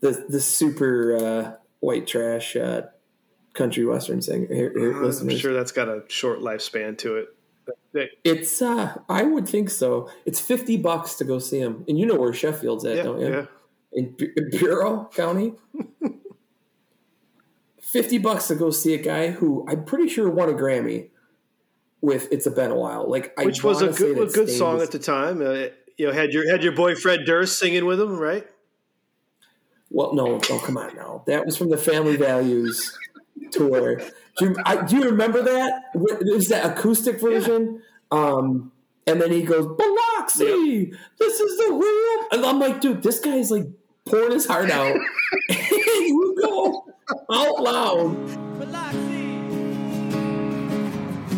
Speaker 2: the the super uh, white trash uh, country western singer here, here,
Speaker 1: I'm
Speaker 2: listeners.
Speaker 1: sure that's got a short lifespan to it.
Speaker 2: It's uh, I would think so. It's fifty bucks to go see him, and you know where Sheffield's at,
Speaker 1: Yeah,
Speaker 2: don't you?
Speaker 1: yeah.
Speaker 2: in, Bu- in Bureau County. 50 bucks to go see a guy who I'm pretty sure won a Grammy with It's a Been a While. Like I
Speaker 1: was a good, a good song
Speaker 2: was-
Speaker 1: at the time. Uh, you know, had your had your boy Fred Durst singing with him, right?
Speaker 2: Well, no, no, come on now. That was from the Family Values tour. Do you, I, do you remember that? What- It was that acoustic version. Um, and then he goes, Biloxi, this is the real. And I'm like, dude, this guy's like pouring his heart out. and you go out loud.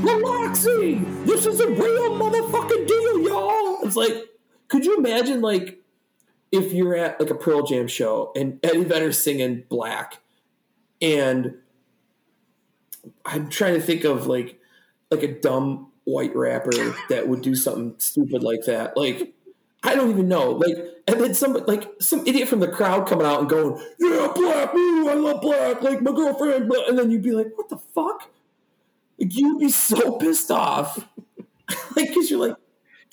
Speaker 2: Biloxi, this is a real motherfucking deal, y'all. It's like, could you imagine, like, if you're at like a Pearl Jam show and Eddie Vedder's singing Black, and I'm trying to think of like like a dumb white rapper that would do something stupid like that. Like I don't even know. Like and then some like some idiot from the crowd coming out and going, "Yeah, Black, ooh, I love Black, like my girlfriend," blah," and then you'd be like, "What the fuck?" Like you'd be so pissed off, like because you're like,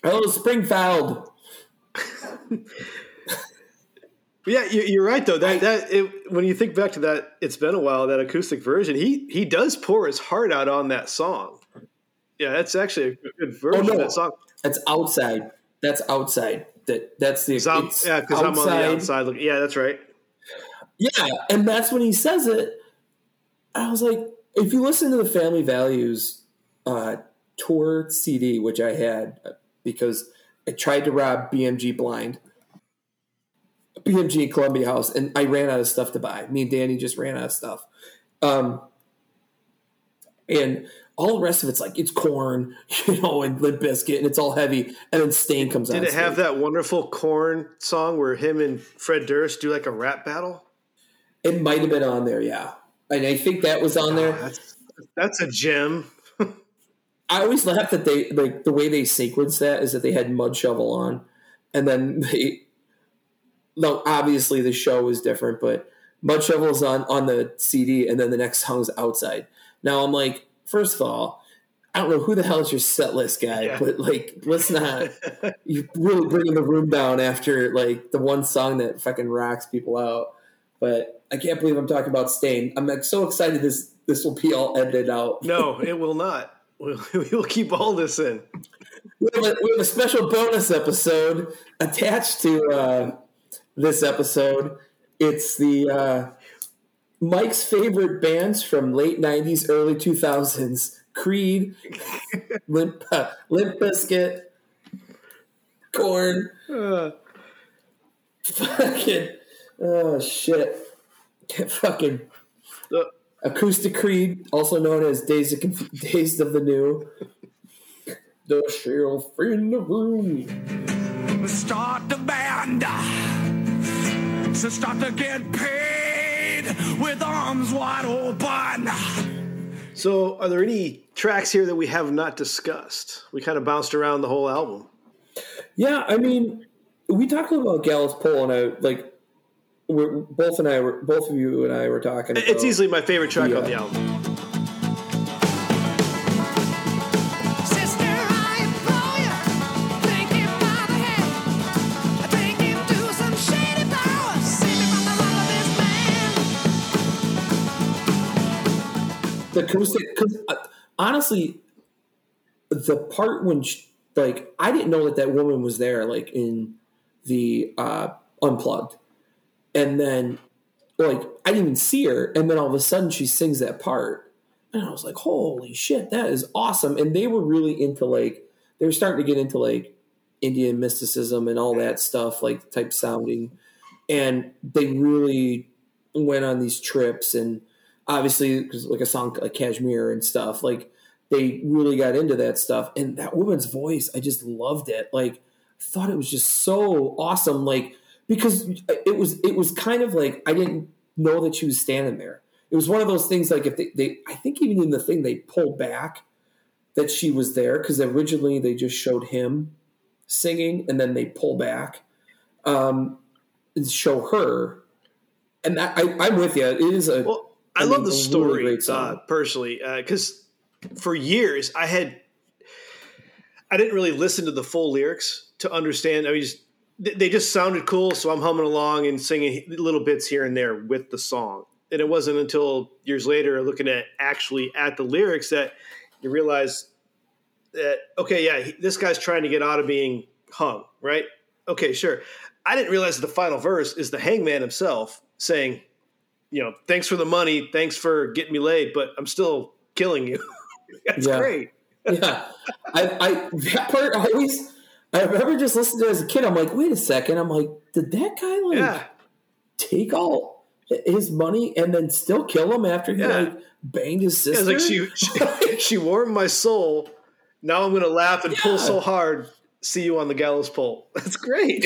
Speaker 2: "Oh, Springfield."
Speaker 1: But yeah, you- you're right though. That that it, when you think back to that, it's been a while. That acoustic version, he he does pour his heart out on that song. Yeah, that's actually a good version
Speaker 2: no.
Speaker 1: of that song.
Speaker 2: That's outside. That's outside. That that's the
Speaker 1: I'm,
Speaker 2: it's
Speaker 1: yeah, because I'm on the outside looking. Yeah, that's right.
Speaker 2: Yeah, and that's when he says it. I was like, if you listen to the Family Values uh, tour CD, which I had uh, because I tried to rob BMG blind, BMG in Columbia House, and I ran out of stuff to buy. Me and Danny just ran out of stuff. Um, and all the rest of it's like it's Korn, you know, and Limp Bizkit, and it's all heavy. And then Staind comes
Speaker 1: out.
Speaker 2: Did
Speaker 1: it have that wonderful Korn song where him and Fred Durst do like a rap battle?
Speaker 2: It might have been on there, yeah. And I think that was on there.
Speaker 1: That's that's a gem.
Speaker 2: I always laugh that they like the way they sequenced that is that they had Mudshovel on, and then they. No, obviously the show was different, but Mudshovel's on on the CD, and then the next song's outside. Now I'm like, first of all, I don't know who the hell is your set list guy,
Speaker 1: Yeah.
Speaker 2: but like, let's not. you're really bringing the room down after like the one song that fucking rocks people out. But I can't believe I'm talking about Staind. I'm like so excited this this will be all edited out.
Speaker 1: No, it will not. We'll, we will keep all this in.
Speaker 2: we have, a, we have a special bonus episode attached to uh, this episode. It's the uh, Mike's favorite bands from late '90s, early 2000s: Creed, Limp, uh, Limp Bizkit, Korn,
Speaker 1: Uh,
Speaker 2: fucking oh shit, fucking
Speaker 1: uh,
Speaker 2: Acoustic Creed, also known as Days of Conf- Days of the New. The sheriff in the room.
Speaker 3: Start the band. So start to get paid with arms wide open.
Speaker 1: so, are there any tracks here that we have not discussed? We kind of bounced around the whole album.
Speaker 2: Yeah, I mean, we talked about Gallows Pole, and I like. We're, both and I were both of you and I were talking. About,
Speaker 1: It's easily my favorite track on the
Speaker 2: Yeah.
Speaker 1: album.
Speaker 3: The love of this man.
Speaker 2: the acoustic. Cause, uh, honestly, the part when sh like I didn't know that that woman was there, like in the uh, unplugged, and then like I didn't even see her, and then all of a sudden she sings that part, and I was like, "Holy shit, that is awesome!" And they were really into like they were starting to get into like Indian mysticism and all that stuff, like type sounding, and they really went on these trips and obviously because like a song like Kashmir and stuff, like they really got into that stuff. And that woman's voice, I just loved it. Like thought it was just so awesome. Like because it was it was kind of like I didn't know that she was standing there. It was one of those things like if they, they I think even in the thing they pulled back that she was there because originally they just showed him singing and then they pull back um, and show her. And that, I, I'm with you. It is a
Speaker 1: Well, I,
Speaker 2: I
Speaker 1: love
Speaker 2: mean,
Speaker 1: the
Speaker 2: a really
Speaker 1: story uh, personally because for years I had I didn't really listen to the full lyrics to understand. I mean, just, they- just sounded cool, so I'm humming along and singing little bits here and there with the song. And it wasn't until years later, looking at actually at the lyrics, that you realize that okay, yeah, he, this guy's trying to get out of being hung, right? Okay, sure. I didn't realize that the final verse is the hangman himself saying, you know, thanks for the money, thanks for getting me laid, but I'm still killing you. That's
Speaker 2: Yeah.
Speaker 1: great.
Speaker 2: yeah. I, I that part I always I remember just listening to it as a kid. I'm like, wait a second. I'm like, did that guy like
Speaker 1: Yeah.
Speaker 2: take all his money and then still kill him after he
Speaker 1: Yeah.
Speaker 2: like banged his sister?
Speaker 1: it's like she, she she warmed my soul. Now I'm gonna laugh and pull so hard. See you on the gallows pole. That's great.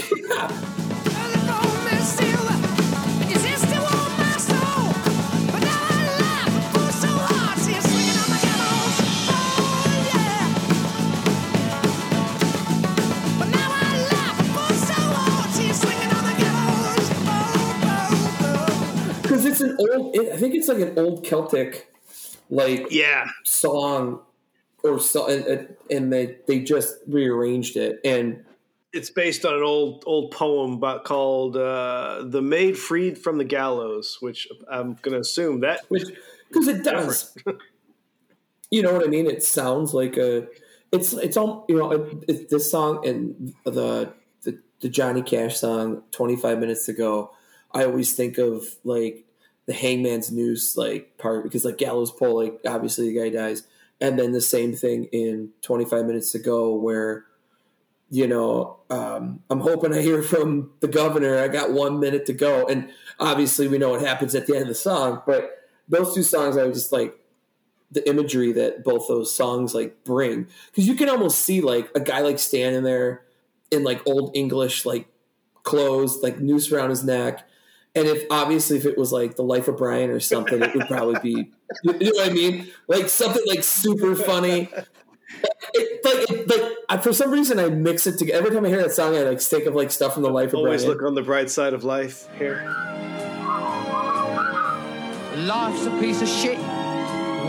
Speaker 2: An old. It, I think it's like an old Celtic like
Speaker 1: yeah,
Speaker 2: song or so, and, and- they they just rearranged it and
Speaker 1: it's based on an old old poem about called uh, "The Maid Freed from the Gallows," which I'm gonna assume that
Speaker 2: which because it does. you know what I mean? It sounds like a. It's it's all you know. It, it, this song and the, the the Johnny Cash song, twenty five minutes ago. I always think of like the Hangman's Noose like part because like Gallows Pole, like obviously the guy dies, and then the same thing in twenty five minutes ago where. You know, um, I'm hoping I hear from the governor. I got one minute to go, and obviously we know what happens at the end of the song. But those two songs, I was just like, the imagery that both those songs like bring because you can almost see like a guy like standing there in like old english like clothes like noose around his neck and if obviously if it was like the life of brian or something it would probably be you know what i mean like something like super funny it, like, it, like I, for some reason i mix it together every time i hear that song i like think of like stuff from the life of
Speaker 1: always
Speaker 2: brian
Speaker 1: look on the bright side of life. Here,
Speaker 3: Life's a piece of shit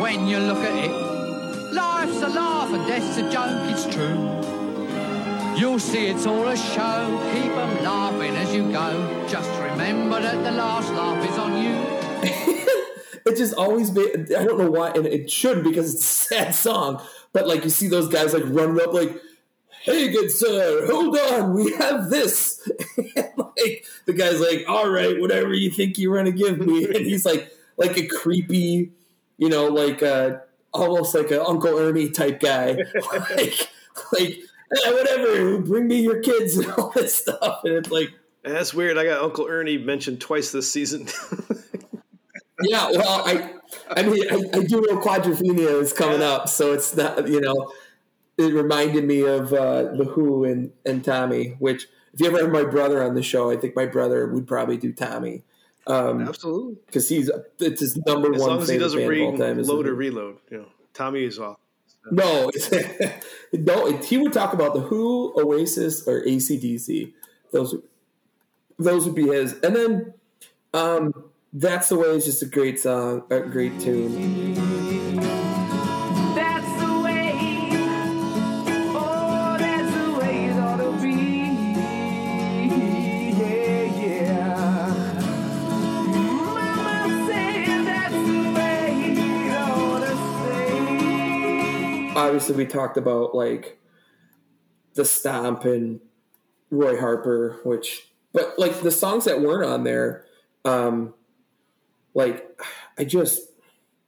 Speaker 3: when you look at it. Life's a laugh and death's a joke, it's true. You'll see it's all a show, keep 'em laughing as you go. Just remember that the last laugh is on you.
Speaker 2: it just always been I don't know why and it should because it's a sad song but like you see those guys like running up like hey good sir hold on we have this and like the guy's like all right whatever you think you're gonna give me and he's like like a creepy you know like uh almost like an uncle ernie type guy like like "Eh, whatever bring me your kids and all this stuff and it's like
Speaker 1: that's weird. I got Uncle Ernie mentioned twice this season.
Speaker 2: Yeah, well, I, I mean, I, I do know Quadrophenia is coming up, so it's not, you know, it reminded me of uh, the Who and and Tommy. Which, if you ever have my brother on the show, I think my brother would probably do Tommy because
Speaker 1: Absolutely.
Speaker 2: Because he's it's his number
Speaker 1: As
Speaker 2: one As
Speaker 1: long as he doesn't
Speaker 2: band of all
Speaker 1: bring
Speaker 2: time.
Speaker 1: load or reload, you know, Tommy is off.
Speaker 2: No, no, he would talk about the Who, Oasis, or ACDC. Those, would- those would be his. And then, um, that's the way is just a great song, a great tune. Obviously we talked about like the stomp and Roy Harper, which but like the songs that weren't on there, um, like I just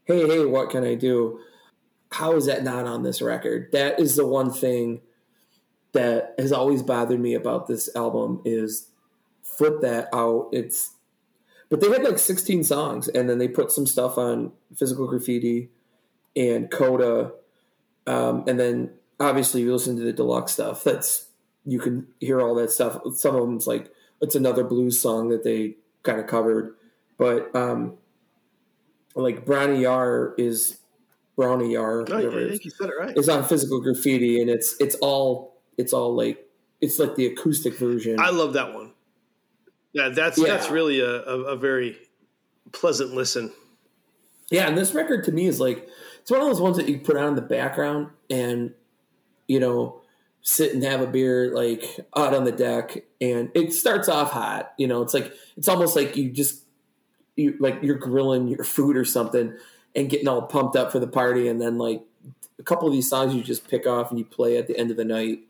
Speaker 2: hey hey what can I do? How is that not on this record? That is the one thing that has always bothered me about this album is flip that out. It's but they had like 16 songs and then they put some stuff on physical graffiti and coda um, and then obviously you listen to the deluxe stuff that's you can hear all that stuff some of them's like it's another blues song that they kind of covered but um like Bron-Yr-Aur is Bron-Yr-Aur
Speaker 1: Oh,
Speaker 2: whatever
Speaker 1: I think you said it right.
Speaker 2: on physical graffiti and it's it's all it's all like it's like the acoustic version
Speaker 1: I love that one. Yeah, that's
Speaker 2: Yeah.
Speaker 1: that's really a, a, a very pleasant listen.
Speaker 2: Yeah, and this record to me is like it's one of those ones that you put on in the background and you know sit and have a beer like out on the deck and it starts off hot. You know, it's like it's almost like you just you like you're grilling your food or something and getting all pumped up for the party and then like a couple of these songs you just pick off and you play at the end of the night.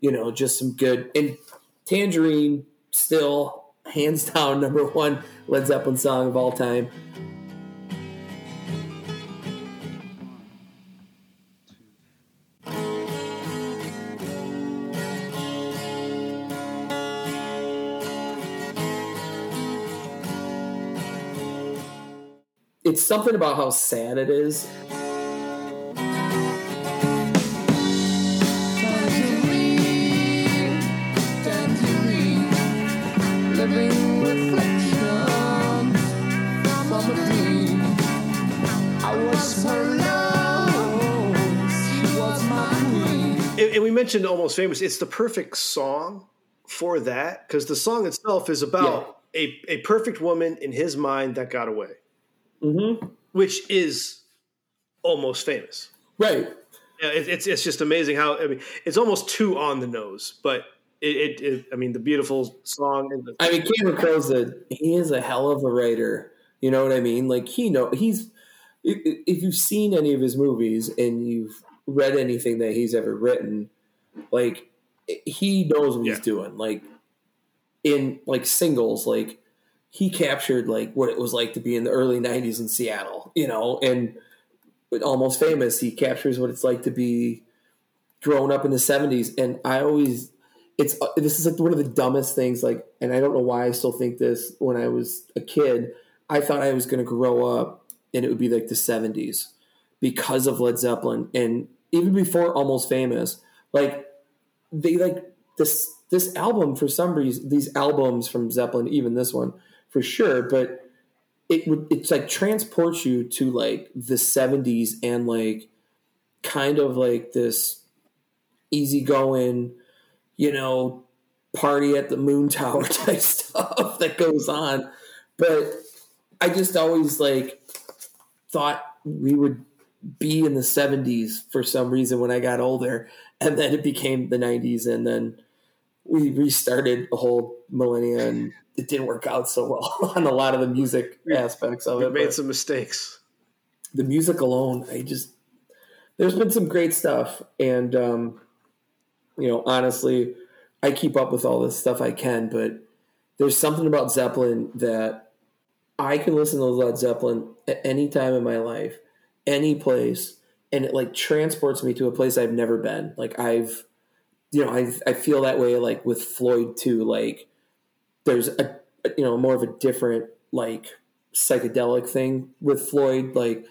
Speaker 2: You know, just some good and Tangerine still hands down number one Led Zeppelin song of all time. It's something about how sad it is.
Speaker 3: Tangerine, tangerine, living reflections from a dream. I was her love, she was my queen.
Speaker 1: And, we mentioned Almost Famous. It's the perfect song for that because the song itself is about a, a perfect woman in his mind that got away,
Speaker 2: Mm-hmm.
Speaker 1: which is almost famous.
Speaker 2: Right.
Speaker 1: It, it's it's just amazing how I mean it's almost too on the nose, but it, it, it I mean the beautiful song and the,
Speaker 2: I mean, Cameron Crowe's a he is a hell of a writer. You know what I mean? Like he know he's if you've seen any of his movies and you've read anything that he's ever written, like he knows what
Speaker 1: Yeah.
Speaker 2: he's doing. Like in like singles, like he captured like what it was like to be in the early '90s in Seattle. You know, and almost famous, he captures what it's like to be grown up in the '70s. And I always it's uh, this is like one of the dumbest things like and i don't know why i still think this when i was a kid i thought i was going to grow up and it would be like the 70s because of led zeppelin and even before almost famous like they like this this album for some reason these albums from zeppelin even this one for sure but it would it's like transports you to like the 70s and like kind of like this easygoing you know, party at the moon tower type stuff that goes on. But I just always like thought we would be in the 70s for some reason when I got older. And then it became the 90s. And then we restarted a whole millennia and it didn't work out so well on a lot of the music aspects of
Speaker 1: we
Speaker 2: it.
Speaker 1: made some mistakes.
Speaker 2: the music alone, I just there's been some great stuff, and um, you know, honestly, I keep up with all this stuff I can, but there's something about Zeppelin that I can listen to Led Zeppelin at any time in my life, any place, and it like transports me to a place I've never been. Like I've, you know, I I feel that way like with Floyd too. Like there's a you know more of a different like psychedelic thing with Floyd. Like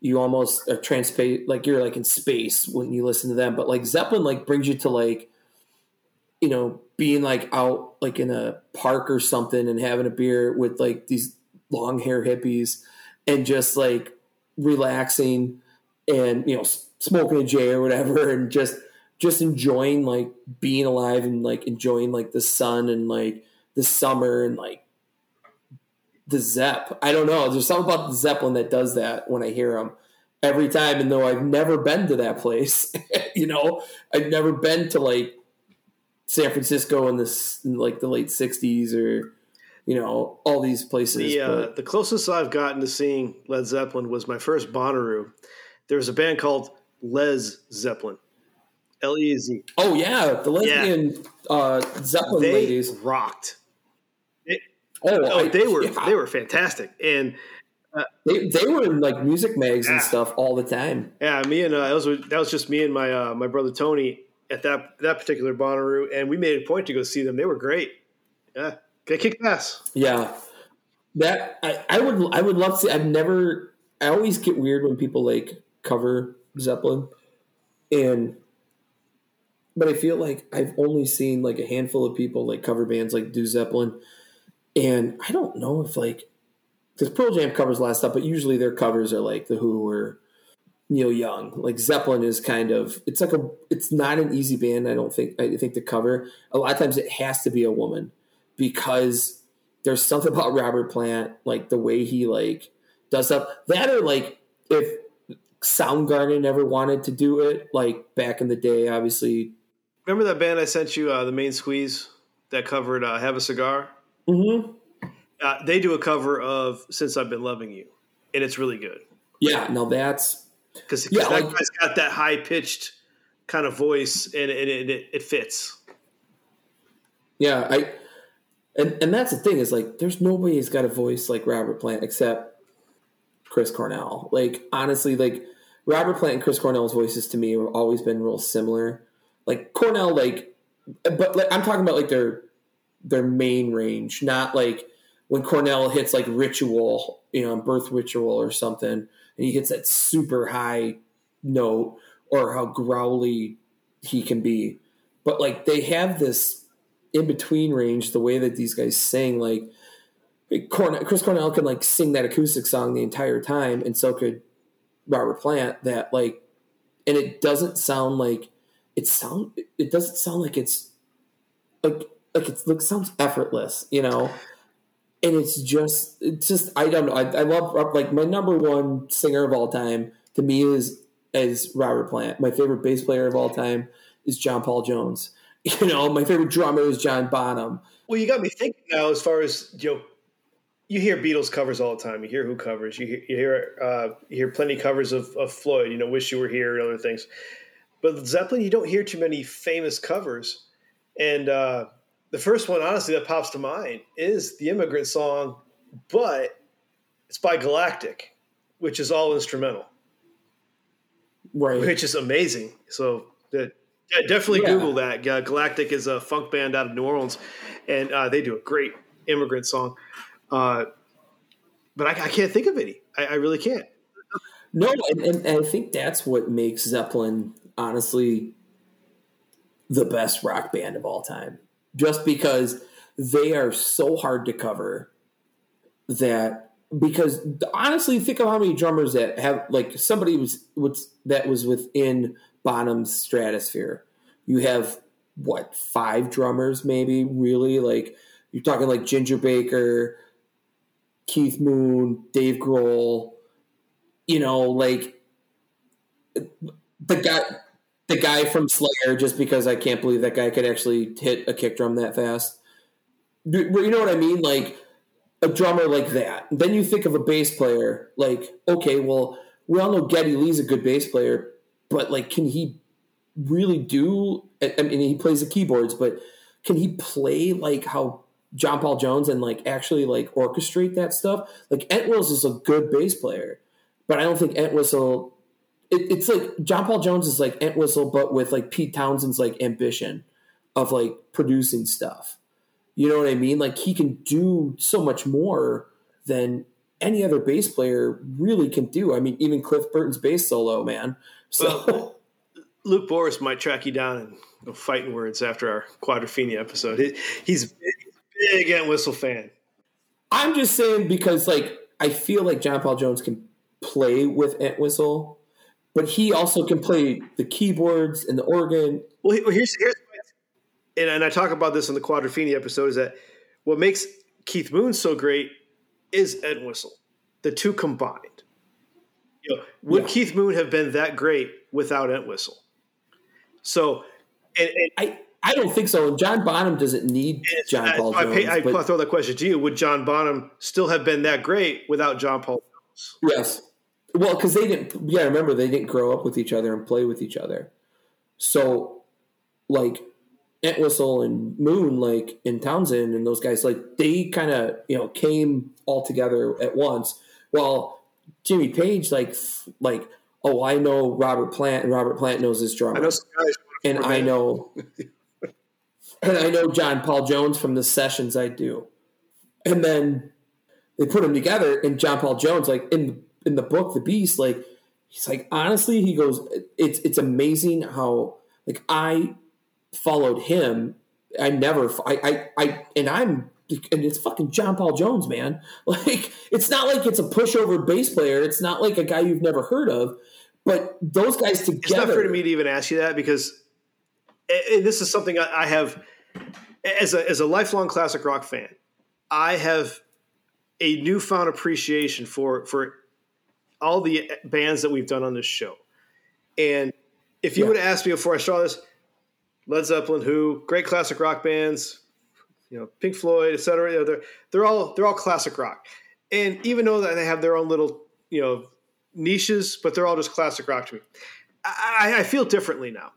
Speaker 2: you almost are transpa like you're like in space when you listen to them. But like Zeppelin like brings you to like you know being like out like in a park or something and having a beer with like these long hair hippies and just like relaxing and you know smoking a J or whatever and just just enjoying like being alive and like enjoying like the sun and like the summer and like the Zepp. I don't know. There's something about the Zeppelin that does that when I hear them every time. And though I've never been to that place, you know, I've never been to like San Francisco in this in like the late '60s or you know all these places.
Speaker 1: The uh, the closest I've gotten to seeing Led Zeppelin was my first Bonnaroo. There was a band called Lez Zeppelin, L E Z.
Speaker 2: Oh yeah, the lesbian uh, Zeppelin
Speaker 1: They
Speaker 2: ladies.
Speaker 1: rocked.
Speaker 2: Oh,
Speaker 1: Oh,
Speaker 2: I-
Speaker 1: they were
Speaker 2: yeah.
Speaker 1: they were fantastic. And
Speaker 2: They, they were in like music mags and stuff all the time.
Speaker 1: yeah, me and uh, that was that was just me and my uh, my brother Tony at that that particular Bonnaroo, and we made a point to go see them. They were great. Yeah, they kicked ass.
Speaker 2: Yeah, that I, I would I would love to. See, I've never. I always get weird when people like cover Zeppelin, and but I feel like I've only seen like a handful of people like cover bands like do Zeppelin, and I don't know if like because Pearl Jam covers a lot of stuff, but usually their covers are like the Who or Neil Young. Like Zeppelin is kind of it's like a it's not an easy band. I don't think I think to cover. A lot of times it has to be a woman because there's something about Robert Plant, like the way he like does stuff. That or like if Soundgarden ever wanted to do it, like back in the day, obviously.
Speaker 1: Remember that band I sent you, uh, the Main Squeeze, that covered uh, "Have a Cigar"?
Speaker 2: Mm-hmm.
Speaker 1: Uh, they do a cover of "Since I've Been Loving You," and it's really good
Speaker 2: Yeah, now that's
Speaker 1: because
Speaker 2: Yeah,
Speaker 1: that
Speaker 2: like-
Speaker 1: guy's got that high pitched kind of voice, and, and it, it, it fits.
Speaker 2: yeah, I and and that's the thing is like there's nobody who's got a voice like Robert Plant except Chris Cornell. Like honestly, like Robert Plant and Chris Cornell's voices to me have always been real similar. Like Cornell, like but like I'm talking about like their their main range, not like when Cornell hits like ritual, you know, birth ritual or something, and he hits that super high note, or how growly he can be. But like they have this in between range, the way that these guys sing, like Chris Cornell can like sing that acoustic song the entire time, and so could Robert Plant. That like, and it doesn't sound like it sound. It doesn't sound like it's like like it like sounds effortless, you know. And it's just, it's just, I don't know. I, I love like my number one singer of all time to me is is Robert Plant. My favorite bass player of all time is John Paul Jones. You know, my favorite drummer is John Bonham.
Speaker 1: Well, you got me thinking now. As far as you know, you hear Beatles covers all the time. You hear Who covers. You hear you hear, uh, you hear plenty covers of, of Floyd. You know, Wish You Were Here and other things. But Zeppelin, you don't hear too many famous covers. And uh, the first one, honestly, that pops to mind is the Immigrant Song, but it's by Galactic, which is all instrumental,
Speaker 2: Right.
Speaker 1: which is amazing. So that. Yeah, definitely
Speaker 2: Yeah.
Speaker 1: Google that. Uh, Galactic is a funk band out of New Orleans, and uh, they do a great immigrant song. Uh, but I, I can't think of any. I, I really can't.
Speaker 2: No, and, and, and I think that's what makes Zeppelin honestly the best rock band of all time. Just because they are so hard to cover that because honestly think of how many drummers that have like somebody was was that was within Bonham's stratosphere. You have what five drummers maybe really like you're talking like Ginger Baker, Keith Moon, Dave Grohl, you know, like the guy, the guy from Slayer. Just because I can't believe that guy could actually hit a kick drum that fast. You know what I mean? Like a drummer like that. Then you think of a bass player. Like, okay, well, we all know Geddy Lee's a good bass player, but like, can he really do? I mean, he plays the keyboards, but can he play like how John Paul Jones and like actually like orchestrate that stuff? Like Entwistle is a good bass player, but I don't think Entwistle. It, it's like John Paul Jones is like Entwistle, but with like Pete Townshend's like ambition of like producing stuff. You know what I mean? Like he can do so much more than any other bass player really can do. I mean, even Cliff Burton's bass solo, man. So
Speaker 1: Well, Luke Boris might track you down and go fighting words after our Quadrophenia episode. He, he's a big, big Entwistle fan.
Speaker 2: I'm just saying because like I feel like John Paul Jones can play with Entwistle, but he also can play the keyboards and the organ.
Speaker 1: Well, here's here's and, and I talk about this in the Quadrophenia episode is that what makes Keith Moon so great is Entwistle, the two combined. You know, would
Speaker 2: Yeah.
Speaker 1: Keith Moon have been that great without Entwistle? So, and, and
Speaker 2: I I don't think so. And John Bonham doesn't need John
Speaker 1: I-
Speaker 2: Paul
Speaker 1: I,
Speaker 2: Jones.
Speaker 1: pay, I
Speaker 2: but
Speaker 1: throw that question to you: Would John Bonham still have been that great without John Paul? Jones?
Speaker 2: yes, well, because they didn't. Yeah, remember they didn't grow up with each other and play with each other. So, like Entwistle and Moon, like in Townshend and those guys, like they kind of you know came all together at once. While Jimmy Page, like like oh, I know Robert Plant, and Robert Plant knows his drummer
Speaker 1: I know
Speaker 2: and I know and I know John Paul Jones from the sessions I do. And then they put them together and John Paul Jones like in in the book The Beast like he's like honestly he goes it's it's amazing how like I followed him. I never I I, I and I'm and it's fucking John Paul Jones man. Like it's not like it's a pushover bass player. It's not like a guy you've never heard of. But those guys together
Speaker 1: It's not fair to me to even ask you that because this is something I I have as a as a lifelong classic rock fan. I have a newfound appreciation for for all the bands that we've done on this show. And if you
Speaker 2: Yeah.
Speaker 1: would have asked me before I saw this, Led Zeppelin, Who, great classic rock bands, you know, Pink Floyd, et cetera, you know, they're they're all they're all classic rock. And even though that they have their own little, you know, niches, but they're all just classic rock to me. I, I feel differently now.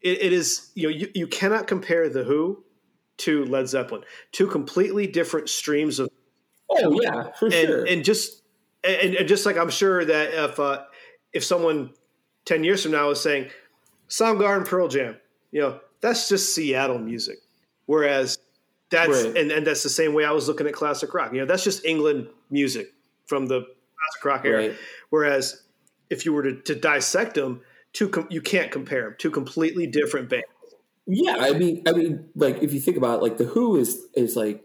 Speaker 1: It, it is you know you, you cannot compare the Who to Led Zeppelin, two completely different streams of
Speaker 2: oh yeah for
Speaker 1: and
Speaker 2: sure
Speaker 1: and just and, and just like I'm sure that if uh, if someone ten years from now is saying Soundgarden, Pearl Jam, you know that's just Seattle music, whereas that's
Speaker 2: Right.
Speaker 1: and, and that's the same way I was looking at classic rock. You know that's just England music from the classic rock era.
Speaker 2: Right.
Speaker 1: Whereas if you were to, to dissect them, two com- you can't compare them. Two completely different bands.
Speaker 2: Yeah, I mean, I mean, like if you think about it, like the Who is is like,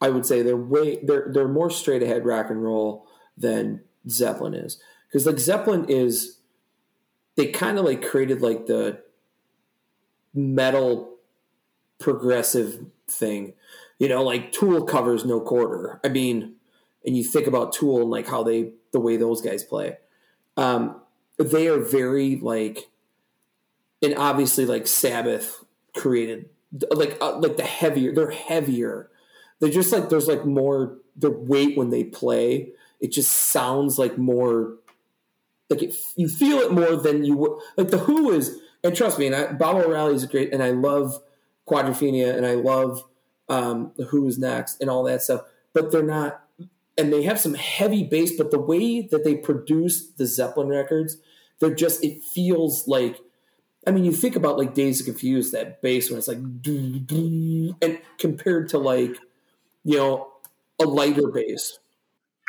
Speaker 2: I would say they're way they're they're more straight ahead rock and roll than Zeppelin is because like Zeppelin is, they kind of like created like the metal progressive thing, you know, like Tool covers No Quarter. I mean, and you think about Tool and like how they the way those guys play, um, they are very like and obviously like Sabbath created like uh, like the heavier they're heavier. They're just like there's like more the weight when they play. It just sounds like more like it, you feel it more than you would like the Who is and trust me and I, Baba O'Riley is great and I love Quadrophenia and I love um, the Who is next and all that stuff but they're not and they have some heavy bass but the way that they produce the Zeppelin records they're just it feels like I mean, you think about like Dazed and Confused, that bass when it's like, and compared to like, you know, a lighter base.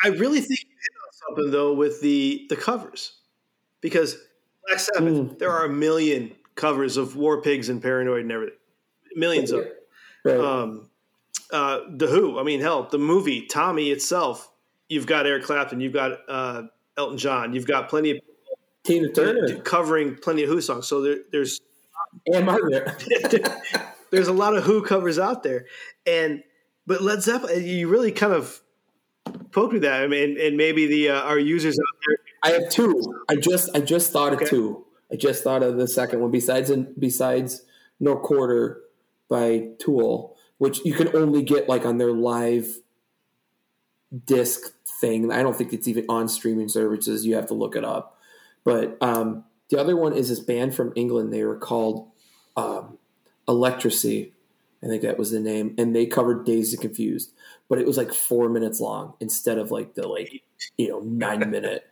Speaker 1: I really think you hit on something though with the the covers, because Black Sabbath,
Speaker 2: Mm.
Speaker 1: there are a million covers of War Pigs and Paranoid and everything, millions of. them.
Speaker 2: Right.
Speaker 1: Um, uh, the Who, I mean, hell, the movie Tommy itself. You've got Eric Clapton, you've got uh, Elton John, you've got plenty of
Speaker 2: Tina Turner
Speaker 1: covering plenty of Who songs. So there, there's
Speaker 2: and Margaret.
Speaker 1: there's a lot of Who covers out there, and but Led Zeppelin, you really kind of poked me that. I mean, and maybe the uh, our users out there
Speaker 2: I have two. I just I just thought
Speaker 1: Okay.
Speaker 2: of two. I just thought of the second one besides and besides No Quarter by Tool, which you can only get like on their live disc thing. I don't think it's even on streaming services. You have to look it up. But um, the other one is this band from England. They were called um, Electricity. I think that was the name, and they covered Dazed and Confused, but it was like four minutes long instead of like the like you know nine minute.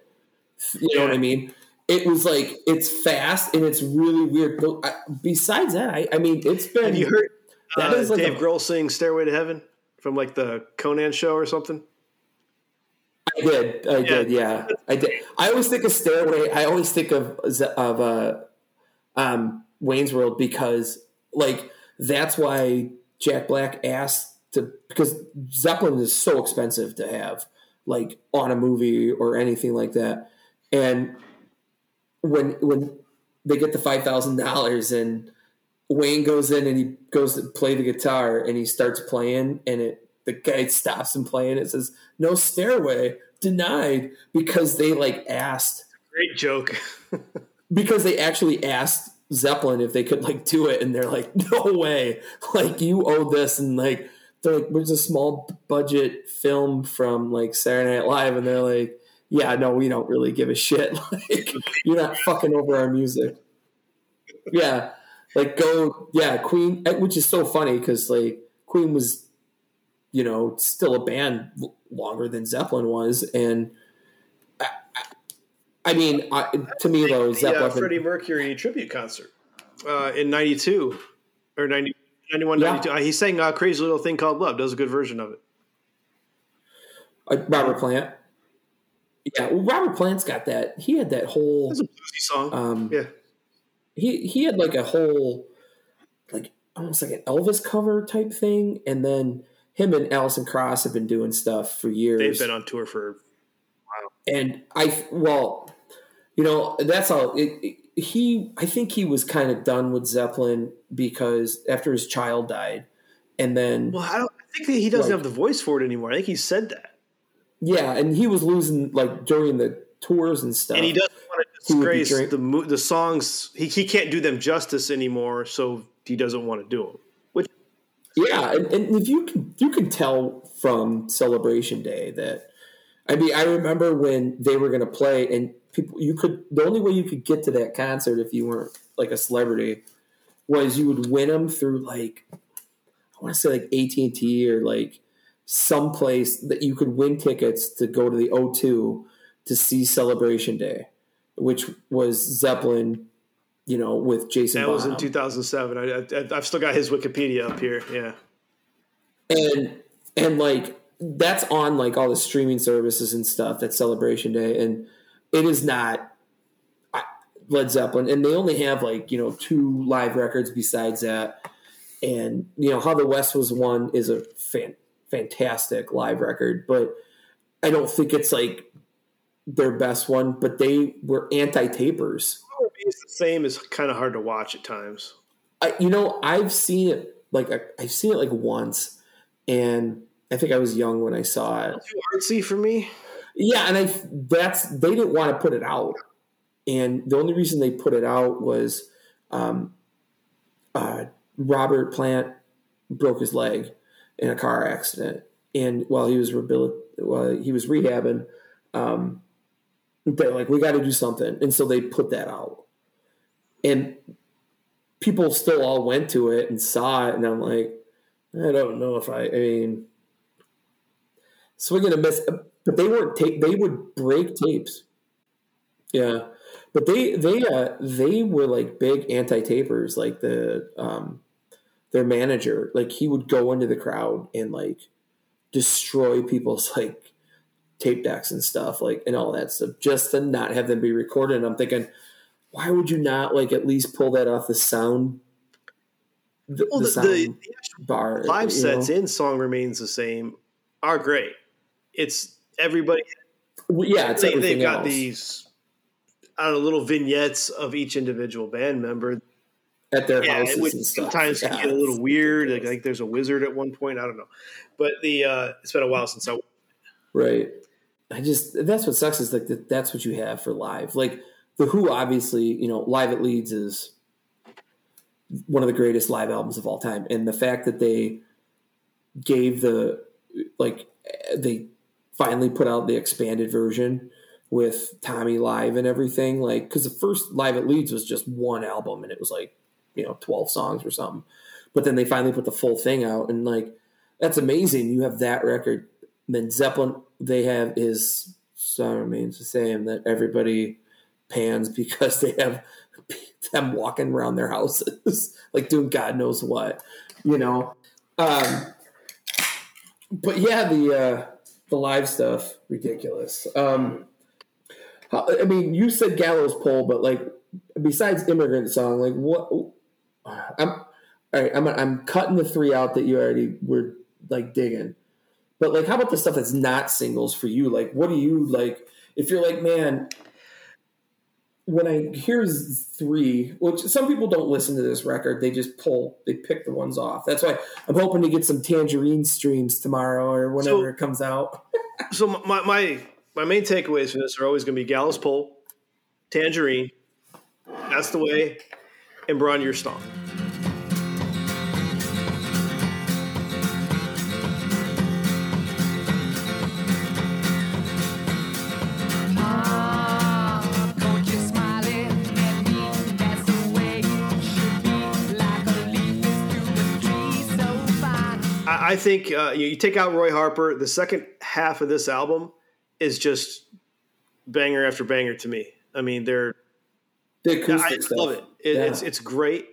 Speaker 2: You know what I mean? It was like it's fast and it's really weird. But I, besides that, I, I mean, it's been.
Speaker 1: Have you heard
Speaker 2: That
Speaker 1: uh,
Speaker 2: is like
Speaker 1: Dave
Speaker 2: a-
Speaker 1: Grohl sing "Stairway to Heaven" from like the Conan show or something?
Speaker 2: I did. I did. Yeah, I did. I always think of Stairway. I always think of of uh, um, Wayne's World because like that's why Jack Black asked to because Zeppelin is so expensive to have like on a movie or anything like that, and when when they get the five thousand dollars and Wayne goes in and he goes to play the guitar and he starts playing and it the guy stops him playing it says no stairway denied because they like asked
Speaker 1: Great joke.
Speaker 2: because they actually asked Zeppelin if they could like do it and they're like no way. Like you owe this. And like they're like there's a small budget film from like Saturday Night Live and they're like yeah no we don't really give a shit. Like you're not fucking over our music. Yeah, like go, yeah, Queen, eh, which is so funny because like Queen was, you know, still a band longer than Zeppelin was, and I, mean, I, to me though,
Speaker 1: The uh,
Speaker 2: Zeppelin,
Speaker 1: Freddie Mercury tribute concert uh, in 92 or 90, 91,
Speaker 2: Yeah.
Speaker 1: 92. Uh, he sang uh, Crazy Little Thing Called Love. Does a good version of it.
Speaker 2: uh, Robert Plant. Yeah, well, Robert Plant's got that. He had that whole.
Speaker 1: A bluesy song.
Speaker 2: Um,
Speaker 1: yeah.
Speaker 2: he he had like a whole like almost like an Elvis cover type thing, and then him and Alison Krauss have been doing stuff for years.
Speaker 1: They've been on tour for while
Speaker 2: and I well, you know that's all. It, it- he I think he was kind of done with Zeppelin because after his child died, and then
Speaker 1: Well, I don't I think that he doesn't
Speaker 2: Like-
Speaker 1: have the voice for it anymore. I think he said that.
Speaker 2: yeah, and he was losing like during the tours and stuff.
Speaker 1: And he doesn't want to disgrace the mo- the songs. He, he can't do them justice anymore, so he doesn't want to do them. Which
Speaker 2: Yeah, and, and if you can you can tell from Celebration Day that I mean I remember when they were gonna play and people you could the only way you could get to that concert if you weren't like a celebrity was you would win them through like I want to say like AT and T or like some place that you could win tickets to go to the O2 to see Celebration Day, which was Zeppelin, you know, with Jason.
Speaker 1: that was in 2007. I, I, I've still got his Wikipedia up here. Yeah.
Speaker 2: and and like that's on like all the streaming services and stuff that's celebration day and it is not led zeppelin and they only have like you know two live records besides that and you know how the west was won is a fan, fantastic live record but i don't think it's like their best one but they were anti-tapers
Speaker 1: It's the same is kind of hard to watch at times.
Speaker 2: I, you know, I've seen it like I- I've seen it like once, and I think I was young when I saw it.
Speaker 1: Too artsy for me.
Speaker 2: Yeah, and I that's they didn't want to put it out, and the only reason they put it out was um, uh, Robert Plant broke his leg in a car accident, and while he was while he was rehabbing, um, they're like, we got to do something, and so they put that out, and people still all went to it and saw it, and I'm like, I don't know if I, I mean, swing and a miss, but they weren't tape. They would break tapes. Yeah, but they they uh they were like big anti tapers. Like the um their manager, like he would go into the crowd and like destroy people's like tape decks and stuff, like and all that stuff, just to not have them be recorded. And I'm thinking, why would you not like at least pull that off the sound? The,
Speaker 1: Well,
Speaker 2: the
Speaker 1: the,
Speaker 2: sound
Speaker 1: the,
Speaker 2: bar
Speaker 1: live sets
Speaker 2: know?
Speaker 1: in "Song Remains the Same" are great. It's everybody.
Speaker 2: Well, yeah, it's
Speaker 1: they, they've got
Speaker 2: else.
Speaker 1: these, I don't know, little vignettes of each individual band member.
Speaker 2: at their
Speaker 1: Yeah,
Speaker 2: houses
Speaker 1: it would
Speaker 2: and stuff.
Speaker 1: sometimes
Speaker 2: Yeah,
Speaker 1: get a little weird. Like, like there's a wizard at one point. I don't know, but the uh, it's been a while since I.
Speaker 2: right. I just that's what sucks is like that, that's what you have for live. Like the Who, obviously, you know, live at Leeds is one of the greatest live albums of all time, and the fact that they gave the like they finally put out the expanded version with Tommy live and everything, like because the first live at Leeds was just one album and it was like you know twelve songs or something, but then they finally put the full thing out and like that's amazing. You have that record. Then Zeppelin, they have his song remains the same that everybody pans because they have them walking around their houses like doing God knows what, you know. Um, but yeah, the uh, the live stuff ridiculous. Um, I mean, you said Gallows Pole, but like besides Immigrant Song, like what? I'm all right. I'm I'm cutting the three out that you already were like digging. But like, how about the stuff that's not singles for you? Like, what do you like? If you're like, man, when I hear three, which some people don't listen to this record, they just pull, they pick the ones off. That's why I'm hoping to get some Tangerine streams tomorrow or whenever
Speaker 1: So-
Speaker 2: it comes out.
Speaker 1: So my my my main takeaways from this are always going to be Gallows Pole, Tangerine. That's the way, and Bron-Y-Aur Stomp. I think uh, you, you take out Roy Harper. The second half of this album is just banger after banger to me. I mean, they're
Speaker 2: The
Speaker 1: I
Speaker 2: acoustic stuff.
Speaker 1: love it. it
Speaker 2: Yeah.
Speaker 1: It's it's great.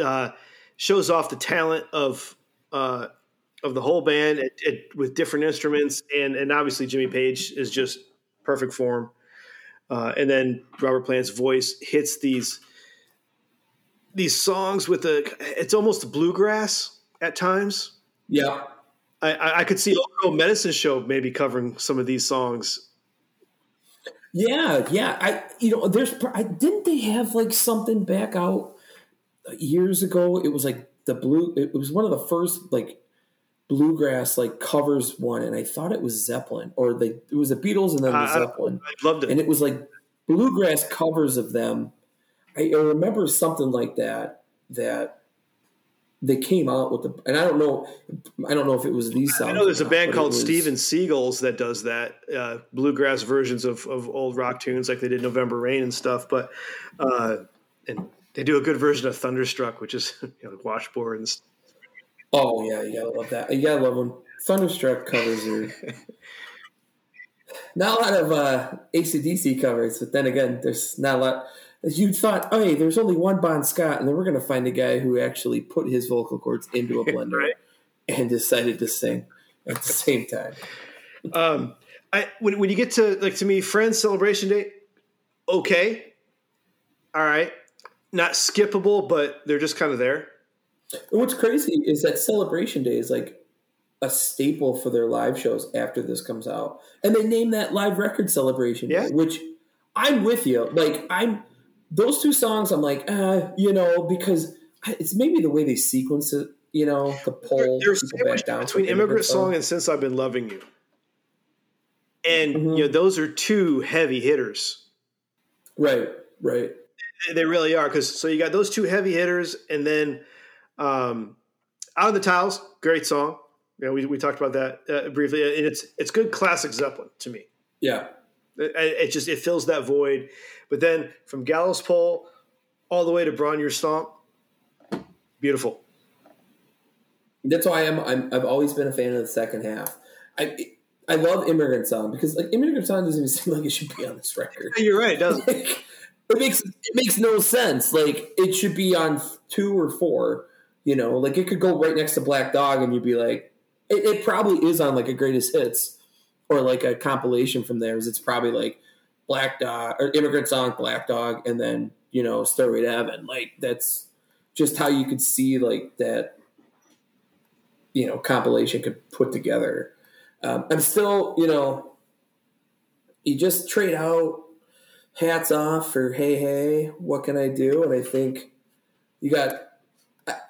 Speaker 1: Uh, shows off the talent of uh, of the whole band it, it, with different instruments, and and obviously Jimmy Page is just perfect form. Uh, and then Robert Plant's voice hits these these songs with a it's almost bluegrass at times.
Speaker 2: Yeah.
Speaker 1: I, I, I could see Old Medicine Show maybe covering some of these songs.
Speaker 2: Yeah, yeah. I you know, there's I didn't they have like something back out years ago? It was like the blue it was one of the first like bluegrass like covers one and I thought it was Zeppelin or like it was the Beatles and then the
Speaker 1: I- I-
Speaker 2: Zeppelin.
Speaker 1: I loved it.
Speaker 2: And it was like bluegrass covers of them. I, I remember something like that that they came out with the and I don't know I don't know if it was these songs.
Speaker 1: I know there's a
Speaker 2: not,
Speaker 1: band called Steven Seagulls that does that uh, bluegrass versions of, of old rock tunes, like they did November Rain and stuff. But uh, and they do a good version of Thunderstruck, which is you know, washboard and stuff.
Speaker 2: Oh yeah, you gotta love that. You gotta love when Thunderstruck covers are not a lot of uh, ACDC covers, but then again, there's not a lot. You thought, oh, hey, there's only one Bon Scott, and then we're gonna find a guy who actually put his vocal cords into a blender
Speaker 1: Right.
Speaker 2: and decided to sing at the same time.
Speaker 1: Um, I when when you get to like to me, Friends Celebration Day, okay, all right, not skippable, but they're just kind of there.
Speaker 2: And what's crazy is that Celebration Day is like a staple for their live shows after this comes out, and they name that live record Celebration
Speaker 1: Yeah.
Speaker 2: Day, which I'm with you. Like I'm those two songs, I'm like, uh, you know, because it's maybe the way they sequence it, you know, the pull people
Speaker 1: sandwiched
Speaker 2: back down
Speaker 1: between Immigrant Song and Since I've Been Loving You, and
Speaker 2: Mhm.
Speaker 1: you know those are two heavy hitters.
Speaker 2: right, right,
Speaker 1: They- They really are because so you got those two heavy hitters, and then um, "Out on the Tiles," great song. You know, we, we talked about that uh, briefly, and it's it's good classic Zeppelin to me.
Speaker 2: yeah,
Speaker 1: It, it just it fills that void. But then from Gallows Pole all the way to Bron-Y-Aur Stomp, beautiful.
Speaker 2: that's why I'm, I'm I've always been a fan of the second half. I I love Immigrant Song because like Immigrant Song doesn't even seem like it should be on this record.
Speaker 1: You're right, doesn't it?
Speaker 2: Like, it makes it makes no sense. Like it should be on two or four. You know, like it could go right next to Black Dog, and you'd be like, it, it probably is on like a greatest hits or like a compilation from theirs. It's probably like Black Dog or Immigrant Song, Black Dog, and then you know Stairway to Heaven. Like that's just how you could see like that. You know, compilation could put together. Um, I'm still, you know, you just trade out hats off for hey hey what can i do and i think you got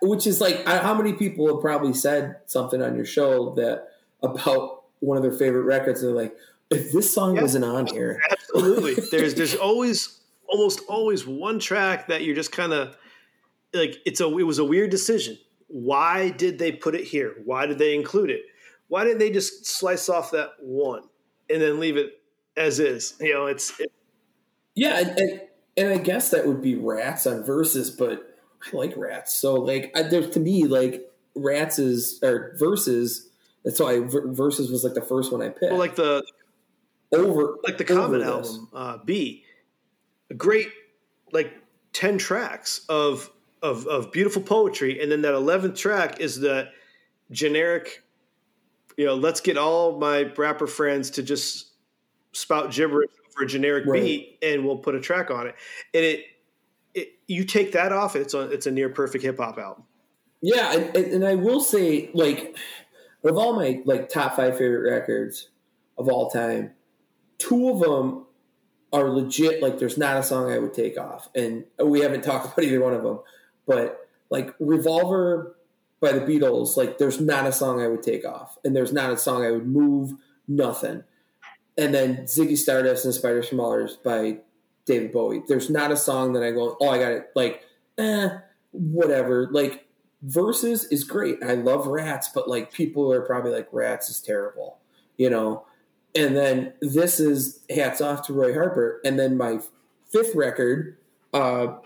Speaker 2: which is like how many people have probably said something on your show that about one of their favorite records and they're like if this song
Speaker 1: Yeah.
Speaker 2: wasn't on here
Speaker 1: Absolutely. there's there's always almost always one track that you're just kind of like it's a it was a weird decision. Why did they put it here? Why did they include it? Why didn't they just slice off that one and then leave it as is? You know, it's it,
Speaker 2: yeah and, and and i guess that would be rats on Vs but i like rats so like I, there's to me like rats is or Vs that's why Ver- Vs was like the first one i picked
Speaker 1: well, like the
Speaker 2: over
Speaker 1: like the Common album, uh, Be, a great like ten tracks of of of beautiful poetry, and then that eleventh track is the generic. You know, let's get all my rapper friends to just spout gibberish for a generic
Speaker 2: Right.
Speaker 1: beat, and we'll put a track on it. And it, it you take that off, it's a it's a near perfect hip hop album.
Speaker 2: Yeah, and, and, and I will say, like, of all my like top five favorite records of all time, two of them are legit. Like, there's not a song I would take off, and we haven't talked about either one of them. But like, Revolver by the Beatles, like, there's not a song I would take off, and there's not a song I would move. Nothing. And then Ziggy Stardust and Spiders from Mars by David Bowie. There's not a song that I go, oh, I got it. Like, eh, whatever. Like, Vs is great. I love Rats, but like people are probably like Rats is terrible, you know. And then this is hats off to Roy Harper. And then my fifth record, uh,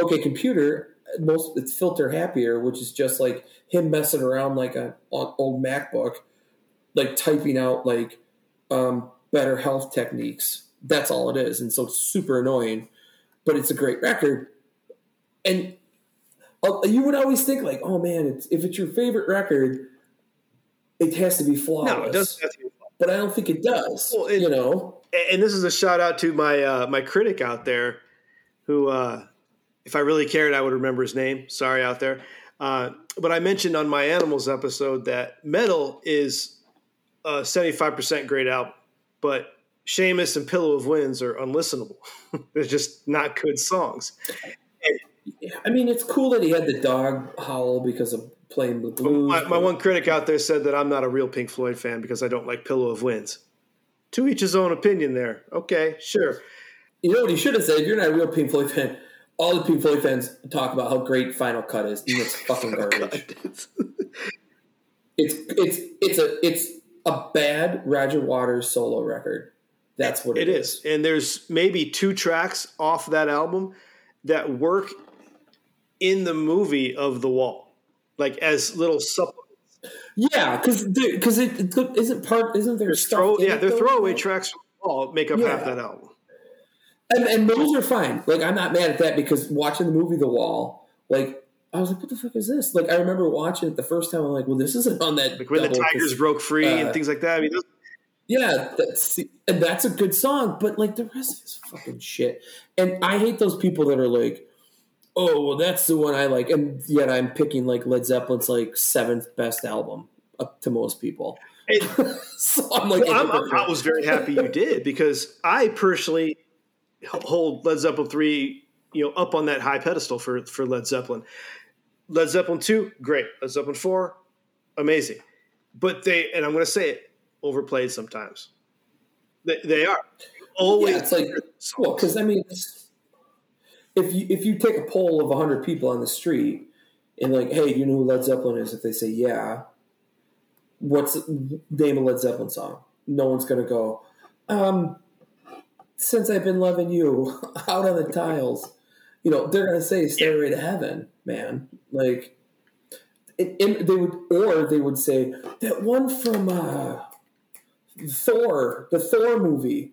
Speaker 2: OK Computer, most it's Fitter Happier, which is just like him messing around like a on old MacBook, like typing out like um, better health techniques. That's all it is, and so it's super annoying. But it's a great record, and uh, you would always think like, oh man, it's, if it's your favorite record, it has to be flawless.
Speaker 1: No, it doesn't have to be.
Speaker 2: But I don't think it does.
Speaker 1: Well, it-
Speaker 2: you know,
Speaker 1: And this is a shout out to my uh, my critic out there, who, uh, if I really cared, I would remember his name. Sorry out there. Uh, but I mentioned on my animals episode that Meddle is a seventy five percent great album, but Seamus and Pillow of Winds are unlistenable. They're just not good songs.
Speaker 2: I mean, it's cool that he had the dog howl because of playing the blues.
Speaker 1: My, my one critic out there said that I'm not a real Pink Floyd fan because I don't like Pillow of Winds. To each his own opinion there. Okay, sure.
Speaker 2: You know what he should have said? You're not a real Pink Floyd fan, all the Pink Floyd fans talk about how great Final Cut is, and it's fucking garbage. it's it's it's a it's a bad Roger Waters solo record. That's what
Speaker 1: It is. And there's maybe two tracks off that album that work in the movie of The Wall, like as little supplements.
Speaker 2: Yeah, because because it, isn't part isn't there
Speaker 1: Throw, yeah,
Speaker 2: it,
Speaker 1: throwaway tracks all make up
Speaker 2: Yeah.
Speaker 1: half that album.
Speaker 2: and, and those are fine. Like I'm not mad at that because watching the movie The Wall, like I was like, what the fuck is this? Like I remember watching it the first time. I'm like, well, this isn't on that.
Speaker 1: Like when the Tigers broke free
Speaker 2: uh,
Speaker 1: and things like that. I mean, those,
Speaker 2: Yeah, that's and that's a good song, but like the rest is fucking shit. And I hate those people that are like, "Oh, well, that's the one I like," and yet I'm picking like Led Zeppelin's like seventh best album up to most people.
Speaker 1: it,
Speaker 2: so I'm like,
Speaker 1: Well, I'm, I was very happy you did because I personally hold Led Zeppelin three, you know, up on that high pedestal for for Led Zeppelin. Led Zeppelin two, great. Led Zeppelin four, amazing. But they, and I'm going to say it, overplayed sometimes. They, they are always.
Speaker 2: yeah, it's like well, because I mean, it's- if you if you take a poll of hundred people on the street and like, hey, do you know who Led Zeppelin is? If they say yeah, what's name a Led Zeppelin song? No one's gonna go. Um, since I've been loving you, out on the tiles. You know, they're gonna say "Stairway to Heaven," man. Like, it, it- they would, or they would say that one from uh, Thor, the Thor movie.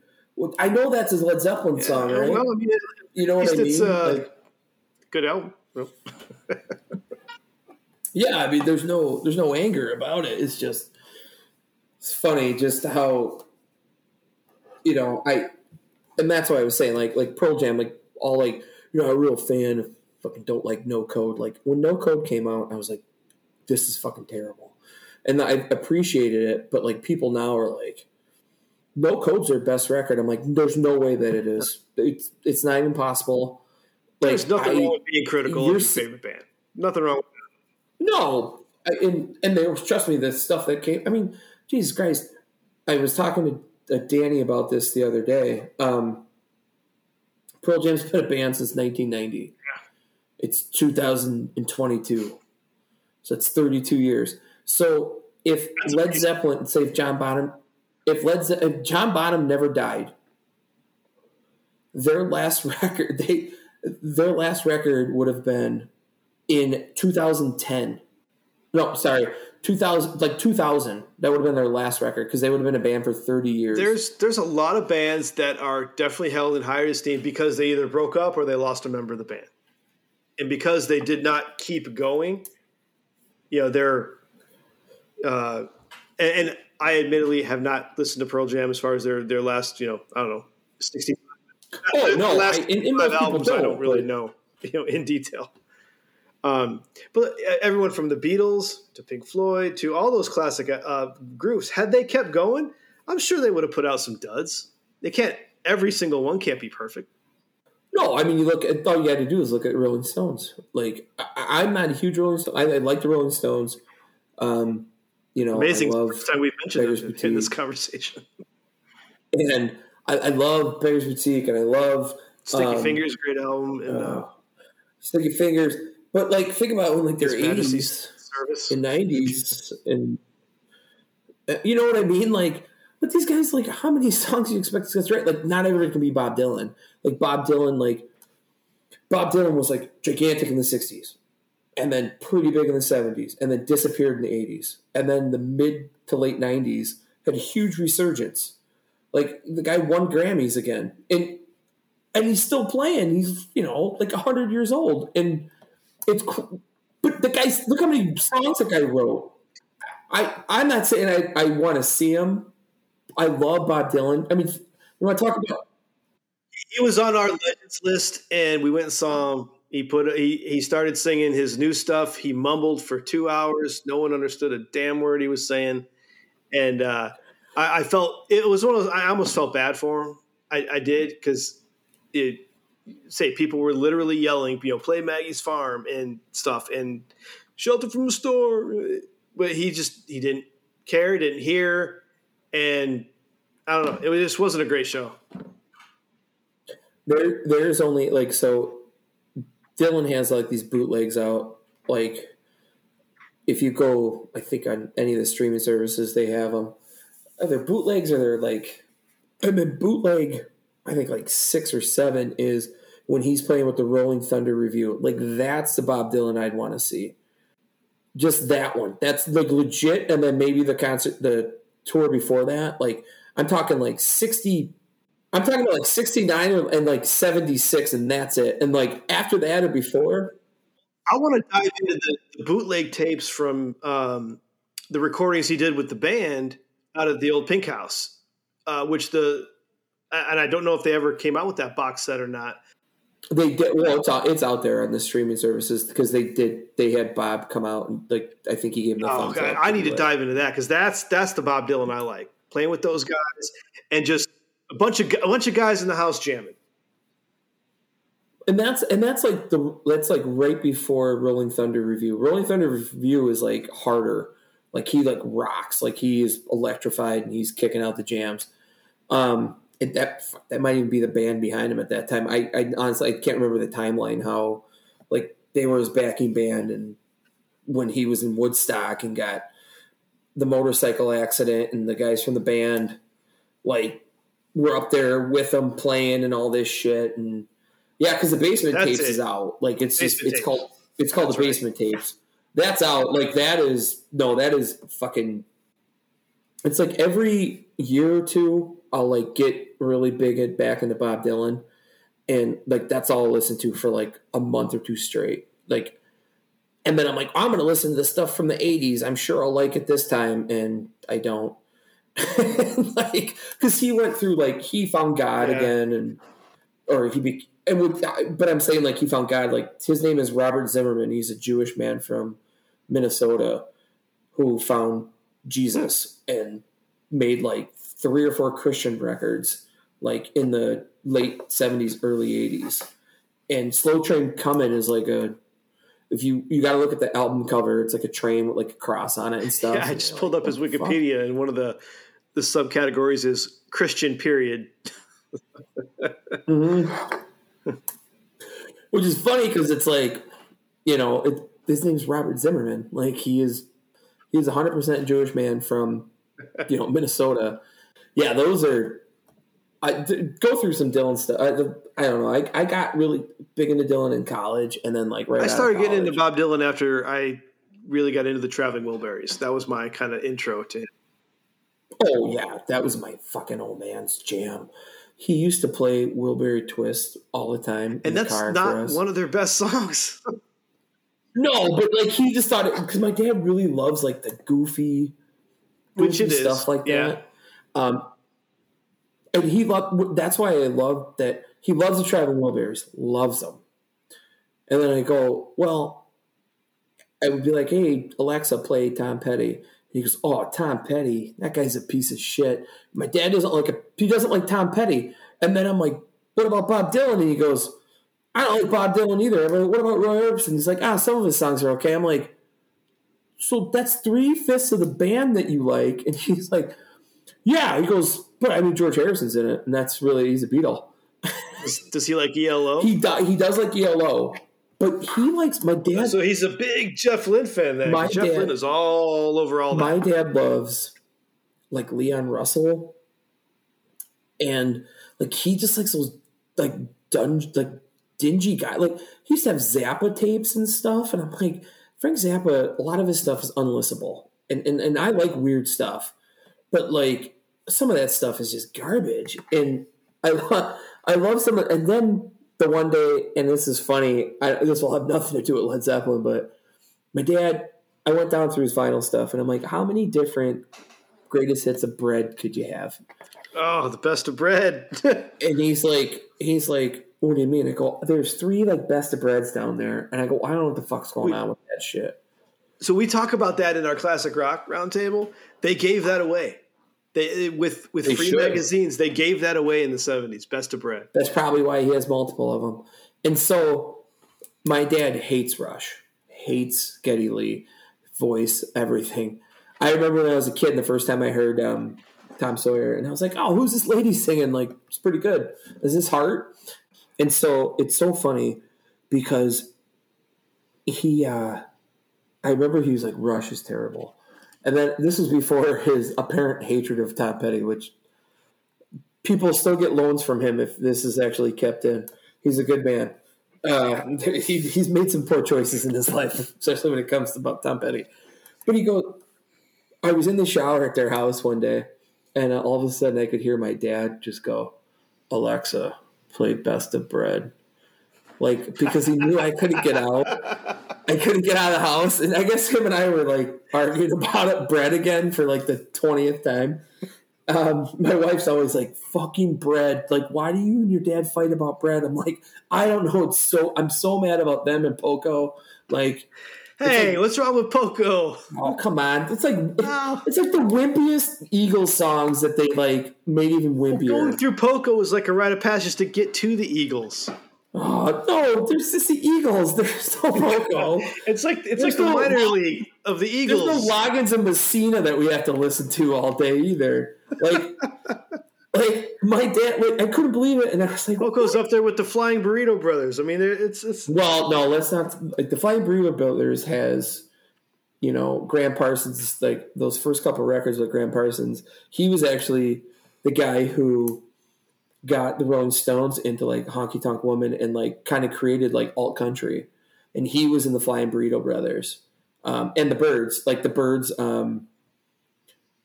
Speaker 2: I know that's his Led Zeppelin song, right?
Speaker 1: Well, I mean,
Speaker 2: you know what I mean?
Speaker 1: it's uh,
Speaker 2: Like,
Speaker 1: good album.
Speaker 2: Yeah, I mean, there's no there's no anger about it. It's just it's funny just how you know I and that's why I was saying like like Pearl Jam like all like you're not a real fan of fucking don't like No Code. Like when No Code came out, I was like, this is fucking terrible, and I appreciated it. But like people now are like. No Code's their best record. I'm like, there's no way that it is. It's it's not even possible. Like,
Speaker 1: there's nothing
Speaker 2: I-
Speaker 1: wrong with being critical of
Speaker 2: you're
Speaker 1: your favorite band. Nothing wrong. With
Speaker 2: No, I- and and was trust me, the stuff that came. I mean, Jesus Christ, I was talking to uh, Danny about this the other day. Um, Pearl Jam's been a band since 1990. It's 2022, so it's 32 years. So if
Speaker 1: That's
Speaker 2: Led
Speaker 1: amazing.
Speaker 2: Zeppelin, say if John Bonham, if Led Ze- if John Bonham never died, their last record they their last record would have been in 2010. No, sorry, 2000 like 2000. That would have been their last record because they would have been a band for 30 years.
Speaker 1: There's there's a lot of bands that are definitely held in higher esteem because they either broke up or they lost a member of the band, and because they did not keep going, you know they're. Uh, and, and I admittedly have not listened to Pearl Jam as far as their their last you know I don't know sixty.
Speaker 2: Oh,
Speaker 1: the
Speaker 2: no,
Speaker 1: last
Speaker 2: I- and- and
Speaker 1: five albums I
Speaker 2: don't,
Speaker 1: don't really
Speaker 2: but-
Speaker 1: know you know in detail. Um, but everyone from the Beatles to Pink Floyd to all those classic uh, groups, had they kept going, I'm sure they would have put out some duds. They can't. Every single one can't be perfect.
Speaker 2: no, I mean you look at all you got to do is look at Rolling Stones. Like I, I'm not a huge Rolling Stone. I, I like the Rolling Stones. Um, you know,
Speaker 1: Amazing.
Speaker 2: I love
Speaker 1: First time we've mentioned
Speaker 2: Beggars
Speaker 1: it in this conversation.
Speaker 2: and I, I love Beggars Boutique, and I love
Speaker 1: Sticky
Speaker 2: um,
Speaker 1: Fingers, great album, and uh,
Speaker 2: uh, Sticky Fingers. But like, think about when like their eighties and nineties, and uh, you know what I mean. Like, but these guys, like, how many songs do you expect to right? Like, not everyone can be Bob Dylan. Like Bob Dylan, like Bob Dylan was like gigantic in the '60s, and then pretty big in the '70s, and then disappeared in the '80s, and then the mid to late '90s had a huge resurgence. Like the guy won Grammys again, and and he's still playing. He's you know like hundred years old, and it's but the guys look how many songs the guy wrote. I I'm not saying I I want to see him. I love Bob Dylan. I mean, you want to talk about
Speaker 1: He was on our legends list, and we went and saw him. He put he he started singing his new stuff. He mumbled for two hours. No one understood a damn word he was saying, and uh, I, I felt it was one of those. I almost felt bad for him. I, I did because it say people were literally yelling, you know, play Maggie's Farm and stuff, and shelter from the storm. But he just he didn't care, didn't hear, and I don't know. It just wasn't a great show.
Speaker 2: there there's only like so Dylan has like these bootlegs out. Like if you go I think on any of the streaming services they have uh, them either bootlegs or they're like and then bootleg I think like 6 or 7 is when he's playing with the Rolling Thunder Revue. Like that's the Bob Dylan I'd want to see. Just that one. That's like legit and then maybe the concert the tour before that. Like I'm talking like 60 I'm talking about like 69 and like 76, and that's it. And like after that or before,
Speaker 1: I want to dive into the, the bootleg tapes from um, the recordings he did with the band out of the old Pink House, uh, which the and I don't know if they ever came out with that box set or not.
Speaker 2: they did well. It's out, it's out there on the streaming services because they did. They had Bob come out and like I think he gave him the
Speaker 1: Oh, God, I need to dive into that because that's that's the Bob Dylan I like playing with those guys and just a bunch of a bunch of guys in the house jamming.
Speaker 2: and that's and that's like the that's like right before Rolling Thunder Revue. Rolling Thunder Revue is like harder. Like he like rocks. Like he is electrified and he's kicking out the jams. Um, and that that might even be the band behind him at that time. I, I honestly I can't remember the timeline how like they were his backing band and when he was in Woodstock and got the motorcycle accident and the guys from the band like were up there with them playing and all this shit and yeah because the basement
Speaker 1: That's
Speaker 2: tapes
Speaker 1: it.
Speaker 2: is out. Like it's just it's
Speaker 1: tapes.
Speaker 2: called it's called
Speaker 1: That's
Speaker 2: the
Speaker 1: right.
Speaker 2: basement tapes. That's out. Like that is no that is fucking it's like every year or two I'll like get really big at back into Bob Dylan and like that's all I'll listen to for like a month or two straight. Like and then I'm like oh, I'm gonna listen to the stuff from the 80s I'm sure I'll like it this time. And I don't like because he went through like he found God
Speaker 1: Yeah.
Speaker 2: again and or he be and with, but I'm saying like he found God like his name is Robert Zimmerman he's a Jewish man from Minnesota who found Jesus and made like three or four Christian records like in the late 70s early 80s and Slow Train Coming is like a if you you got to look at the album cover it's like a train with like a cross on it and stuff
Speaker 1: Yeah, I just pulled
Speaker 2: like,
Speaker 1: up his
Speaker 2: the fuck?
Speaker 1: Wikipedia and one of the the subcategories is Christian period.
Speaker 2: Mhm. Which is funny because it's like, you know, it, his name's Robert Zimmerman. Like he is, he's a hundred percent Jewish man from, you know, Minnesota. Yeah, those are. I go through some Dylan stuff. I, the- I don't know. I, I got really big into Dylan in college, and then like right.
Speaker 1: I started getting into Bob Dylan after I really got into the Traveling Wilburys. That was my kind of intro to him.
Speaker 2: Oh yeah, that was my fucking old man's jam. He used to play Wilbury Twist all the time,
Speaker 1: And that's not one of their best songs.
Speaker 2: No, but like he just thought it because my dad really loves like the goofy, goofy
Speaker 1: it is,
Speaker 2: stuff like
Speaker 1: yeah.
Speaker 2: that. Um, and he loved. That's why I love that he loves the Traveling Wilburys, loves them. And then I go, well, I would be like, hey Alexa, play Tom Petty. He goes, oh Tom Petty, that guy's a piece of shit. My dad doesn't like a, he doesn't like Tom Petty. And then I'm like, what about Bob Dylan? And he goes, I don't like Bob Dylan either. I'm like, what about Roy Orbison? He's like, ah, some of his songs are okay. I'm like, so that's three fifths of the band that you like. And he's like, yeah. He goes, but I mean, George Harrison's in it, and that's really he's a Beatle.
Speaker 1: Does, does he like ELO?
Speaker 2: He do, he does like ELO, but he likes my dad.
Speaker 1: so he's a big Jeff Lynne fan. Then
Speaker 2: My
Speaker 1: Jeff
Speaker 2: dad-
Speaker 1: Lynne is all over all that.
Speaker 2: my dad loves like Leon Russell, and like he just likes those like dun like dingy guy. Like he used to have Zappa tapes and stuff, and I'm like, Frank Zappa. A lot of his stuff is unlistenable, and and and I like weird stuff, but like some of that stuff is just garbage. And I love I love some. Of, and then the one day, and this is funny. I, this will have nothing to do with Led Zeppelin, but my dad. I went down through his vinyl stuff, and I'm like, how many different greatest hits of bread could you have?
Speaker 1: Oh, the best of bread.
Speaker 2: And he's like, he's like, what do you mean? I go, there's three like best of breads down there, and I go, I don't know what the fuck's going on with that shit.
Speaker 1: so we talk about that in our classic rock roundtable. They gave that away. They with with
Speaker 2: They
Speaker 1: free
Speaker 2: should.
Speaker 1: magazines. They gave that away in the seventies. Best of bread.
Speaker 2: That's probably why he has multiple of them. And so, my dad hates Rush, hates Geddy Lee, voice, everything. I remember when I was a kid, the first time I heard um, Tom Sawyer, and I was like, "Oh, who's this lady singing? Like, it's pretty good. Is this Heart?" And so it's so funny because he, uh, I remember he was like, "Rush is terrible," and then this was before his apparent hatred of Tom Petty, which people still get loans from him if this is actually kept in. He's a good man. Uh, he, he's made some poor choices in his life, especially when it comes to Tom Petty. But he goes, I was in the shower at their house one day, and uh, all of a sudden I could hear my dad just go, Alexa, play Best of Bread. Like, because he knew I couldn't get out. I couldn't get out of the house. And I guess him and I were like arguing about it, bread again for like the 20th time. Um, my wife's always like, fucking bread. Like, why do you and your dad fight about bread? I'm like, I don't know. It's so, I'm so mad about them and Poco. Like,
Speaker 1: Hey, what's wrong with Poco?
Speaker 2: oh, come on. It's like,
Speaker 1: Wow.
Speaker 2: it's like the wimpiest Eagles songs that they like made even wimpier.
Speaker 1: Going through Poco was like a rite of passage to get to the Eagles.
Speaker 2: Oh, no, there's just the Eagles. There's no Poco.
Speaker 1: It's like it's
Speaker 2: There's
Speaker 1: like the minor league of the Eagles.
Speaker 2: There's no Loggins and Messina that we have to listen to all day either. Like, like my dad, like, I couldn't believe it, and I was like,
Speaker 1: Poco's up there with the Flying Burrito Brothers. I mean, it's it's
Speaker 2: Well, no, let's not. Like the Flying Burrito Brothers has, you know, Gram Parsons. Like those first couple records with Gram Parsons, he was actually the guy who got the Rolling Stones into like Honky Tonk Woman and like kind of created like alt country, and he was in the Flying Burrito Brothers, um, and the Byrds. Like the Byrds, um,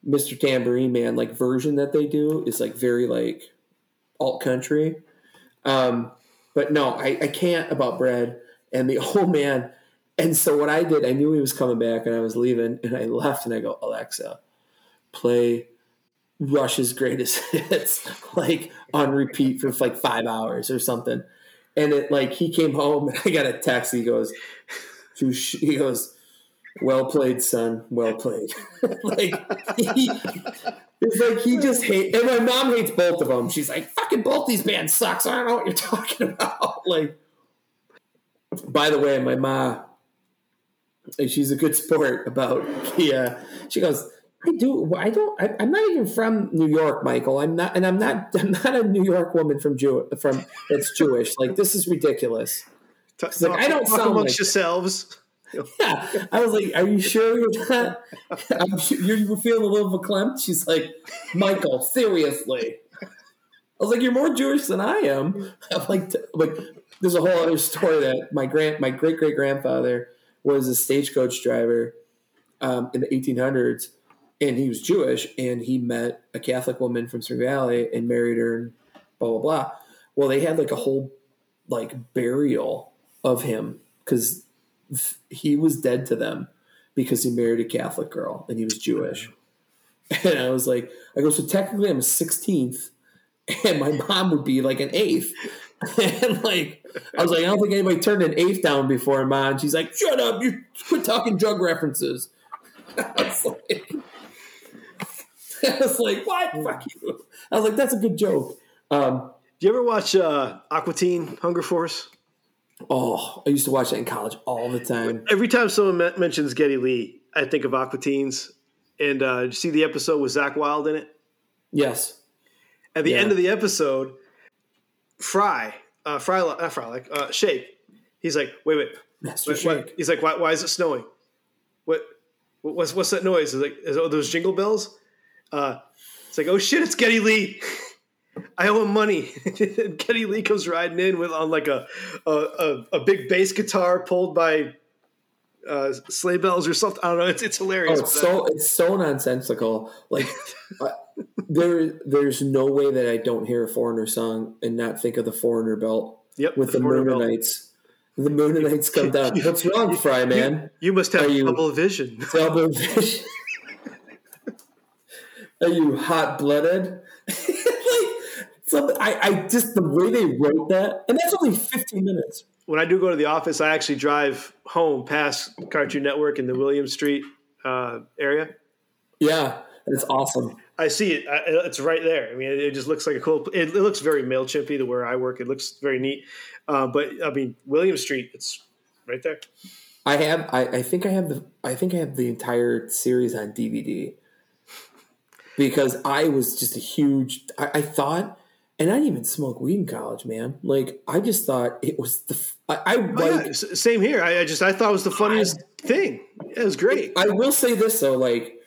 Speaker 2: Mr. Tambourine Man, like version that they do is like very like alt country. Um, but no, I, I can't about bread and the old man. And so what I did, I knew he was coming back and I was leaving and I left and I go, Alexa, play Rush's greatest hits like on repeat for like five hours or something. And it like he came home and I got a text. He goes, he goes, well played, son. Well played. like he, it's like he just hate, and my mom hates both of them. She's like, "Fucking both these bands sucks." I don't know what you're talking about. Like, by the way, my mom, she's a good sport about yeah. She goes, "I do. I don't. I, I'm not even from New York, Michael. I'm not, and I'm not. I'm not a New York woman from Jew from that's Jewish. Like, this is ridiculous."
Speaker 1: t-
Speaker 2: like, I don't
Speaker 1: talk
Speaker 2: sound
Speaker 1: amongst
Speaker 2: like-
Speaker 1: yourselves.
Speaker 2: Yeah, I was like, "Are you sure you're not? I'm sure you're feeling a little verklempt." She's like, "Michael, seriously." I was like, "You're more Jewish than I am." I'm like, like there's a whole other story that my grand, my great great grandfather was a stagecoach driver um, in the 1800s, and he was Jewish, and he met a Catholic woman from Spring Valley and married her, and blah blah blah. Well, they had like a whole like burial of him because he was dead to them because he married a Catholic girl and he was Jewish. And I was like, I go, so technically I'm a 16th and my mom would be like an eighth. And like, I was like, I don't think anybody turned an eighth down before, mom. She's like, shut up, you quit talking drug references. I was like, I was like, what? Fuck you. I was like, that's a good joke. Um,
Speaker 1: Do you ever watch uh, Aqua Teen Hunger Force?
Speaker 2: oh, I used to watch that in college all the time.
Speaker 1: Every time someone mentions Geddy Lee, I think of Aqua Teens. And uh, did you see the episode with Zakk Wylde in it?
Speaker 2: Yes.
Speaker 1: At the
Speaker 2: Yeah.
Speaker 1: end of the episode, Fry, uh, Fry, not Fry, like uh, Shake. He's like, wait, wait,
Speaker 2: Master. Shake.
Speaker 1: He's like, why, why is it snowing? What, what- what's what's that noise? Is like, is, oh, those jingle bells? Uh, it's like, oh shit, it's Geddy Lee. I owe him money. Geddy Lee comes riding in with on like a a, a, a big bass guitar pulled by uh, sleigh bells or something. I don't know. It's it's hilarious.
Speaker 2: Oh, it's so it's so nonsensical. Like uh, there, there's no way that I don't hear a foreigner song and not think of the foreigner belt
Speaker 1: yep,
Speaker 2: with the. Mooninites. The Mooninites come down. What's wrong, Fry Man?
Speaker 1: You must have double vision.
Speaker 2: Double vision. Are you hot blooded? like something. I, I just the way they wrote that, and that's only 15 minutes.
Speaker 1: When I do go to the office, I actually drive home past Cartoon Network in the William Street uh, area.
Speaker 2: Yeah, it's awesome.
Speaker 1: I see it. I, it's right there. I mean, it, it just looks like a cool. It, it looks very Mailchimpy to where I work. It looks very neat. Uh, but I mean, William Street. It's right there.
Speaker 2: I have. I, I think I have the. I think I have the entire series on DVD because I was just a huge. I, I thought, and I didn't even smoke weed in college, man. Like I just thought it was the. I, I
Speaker 1: Oh,
Speaker 2: like.
Speaker 1: s- same here. I, I just I thought it was the funniest thing. It was great.
Speaker 2: I will say this though, like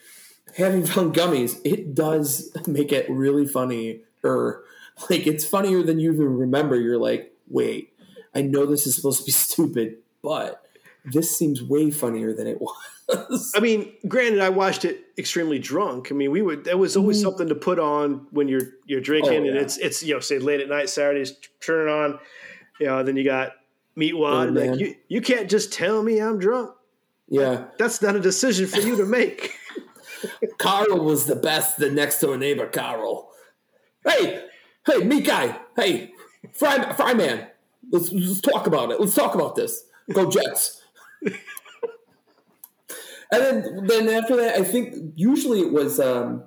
Speaker 2: having found gummies, it does make it really funny. Or like it's funnier than you even remember. You're like, wait, I know this is supposed to be stupid, but this seems way funnier than it was.
Speaker 1: I mean, granted, I watched it extremely drunk. I mean, we would. There was always mm-hmm. something to put on when you're you're drinking.
Speaker 2: Oh,
Speaker 1: and
Speaker 2: yeah.
Speaker 1: it's it's you know, say late at night, Saturdays, turn it on. You know, then you got Meatwad.
Speaker 2: Oh,
Speaker 1: like you, you can't just tell me I'm drunk.
Speaker 2: yeah,
Speaker 1: That's not a decision for you to make.
Speaker 2: Carl was the best. The next door neighbor, Carl. Hey, hey, meat guy. Hey, fry, fry man. Let's, let's talk about it. Let's talk about this. Go Jets. and then, then after that, I think usually it was um,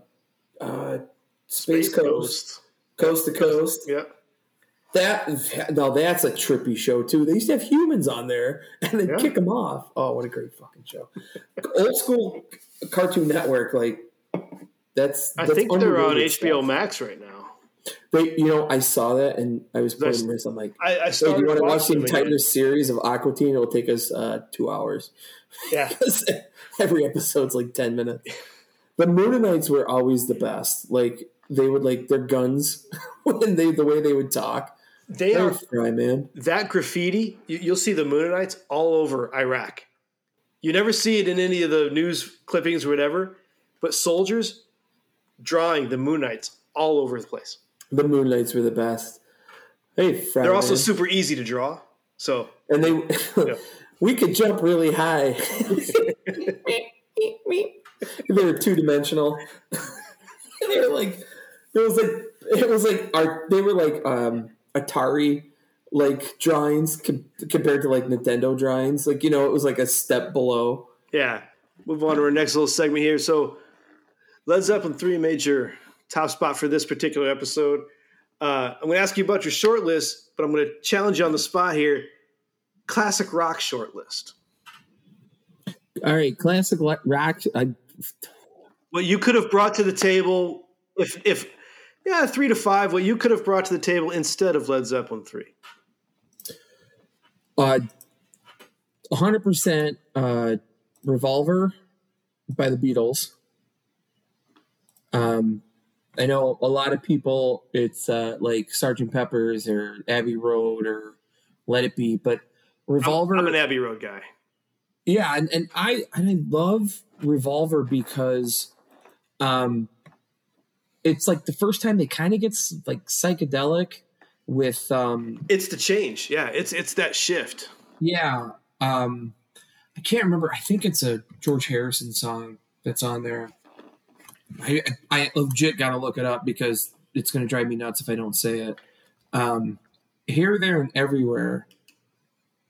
Speaker 2: uh, Space, Ghost, Coast to Coast.
Speaker 1: Yeah.
Speaker 2: That now that's a trippy show too. They used to have humans on there and then
Speaker 1: Yeah.
Speaker 2: kick them off. Oh, what a great fucking show! Old school Cartoon Network, like that's.
Speaker 1: I
Speaker 2: that's
Speaker 1: think they're on HBO
Speaker 2: stuff.
Speaker 1: Max right now.
Speaker 2: They, you know, I saw that and I was putting this. I'm like,
Speaker 1: I, I
Speaker 2: hey, do you want to watch the entire
Speaker 1: again.
Speaker 2: series of Aqua Teen? It'll take us uh, two hours.
Speaker 1: Yeah.
Speaker 2: Every episode's like ten minutes. The Mooninites were always the best. Like they would like their guns when they the way they would talk.
Speaker 1: They
Speaker 2: They're
Speaker 1: are
Speaker 2: fry man.
Speaker 1: that graffiti. You, you'll see the Mooninites all over Iraq. You never see it in any of the news clippings or whatever, but soldiers drawing the Mooninites all over the place.
Speaker 2: The Mooninites were the best. Hey,
Speaker 1: They're also super easy to draw. So
Speaker 2: and they we could jump really high. they were two dimensional. they were like it was like it was like art. They were like um, Atari like drawings com- compared to like Nintendo drawings. Like you know, it was like a step below.
Speaker 1: yeah, move on to our next little segment here. So Led Zeppelin three made your top spot for this particular episode. Uh, I'm going to ask you about your short list, but I'm going to challenge you on the spot here. Classic rock short list.
Speaker 2: All right, classic rock. I,
Speaker 1: what you could have brought to the table if if yeah three to five what you could have brought to the table instead of led zeppelin 3
Speaker 2: uh, 100% uh, Revolver by the Beatles. Um, I know a lot of people, it's uh, like Sergeant Pepper's or Abbey Road or Let It Be, but Revolver.
Speaker 1: i'm an abbey road guy
Speaker 2: yeah, and, and I and I love Revolver because um, it's like the first time they kind of gets like psychedelic with um,
Speaker 1: it's the change yeah it's it's that shift
Speaker 2: Yeah. Um I can't remember. I think it's a George Harrison song that's on there. I I legit gotta look it up because it's gonna drive me nuts if I don't say it. Um here, there, and everywhere.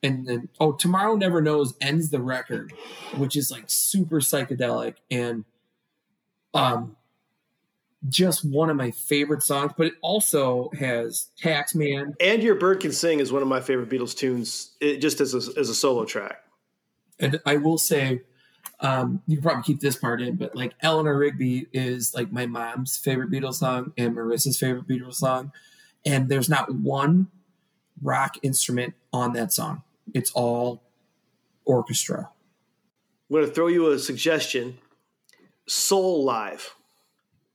Speaker 2: And then oh Tomorrow Never Knows ends the record, which is like super psychedelic and um just one of my favorite songs, but it also has Taxman,
Speaker 1: and your bird can sing is one of my favorite beatles tunes it, just as a, as a solo track
Speaker 2: And I will say, um, you can probably keep this part in, but like Eleanor Rigby is like my mom's favorite Beatles song and Marissa's favorite Beatles song. And there's not one rock instrument on that song. It's all orchestra.
Speaker 1: i'm going to throw you a suggestion Soulive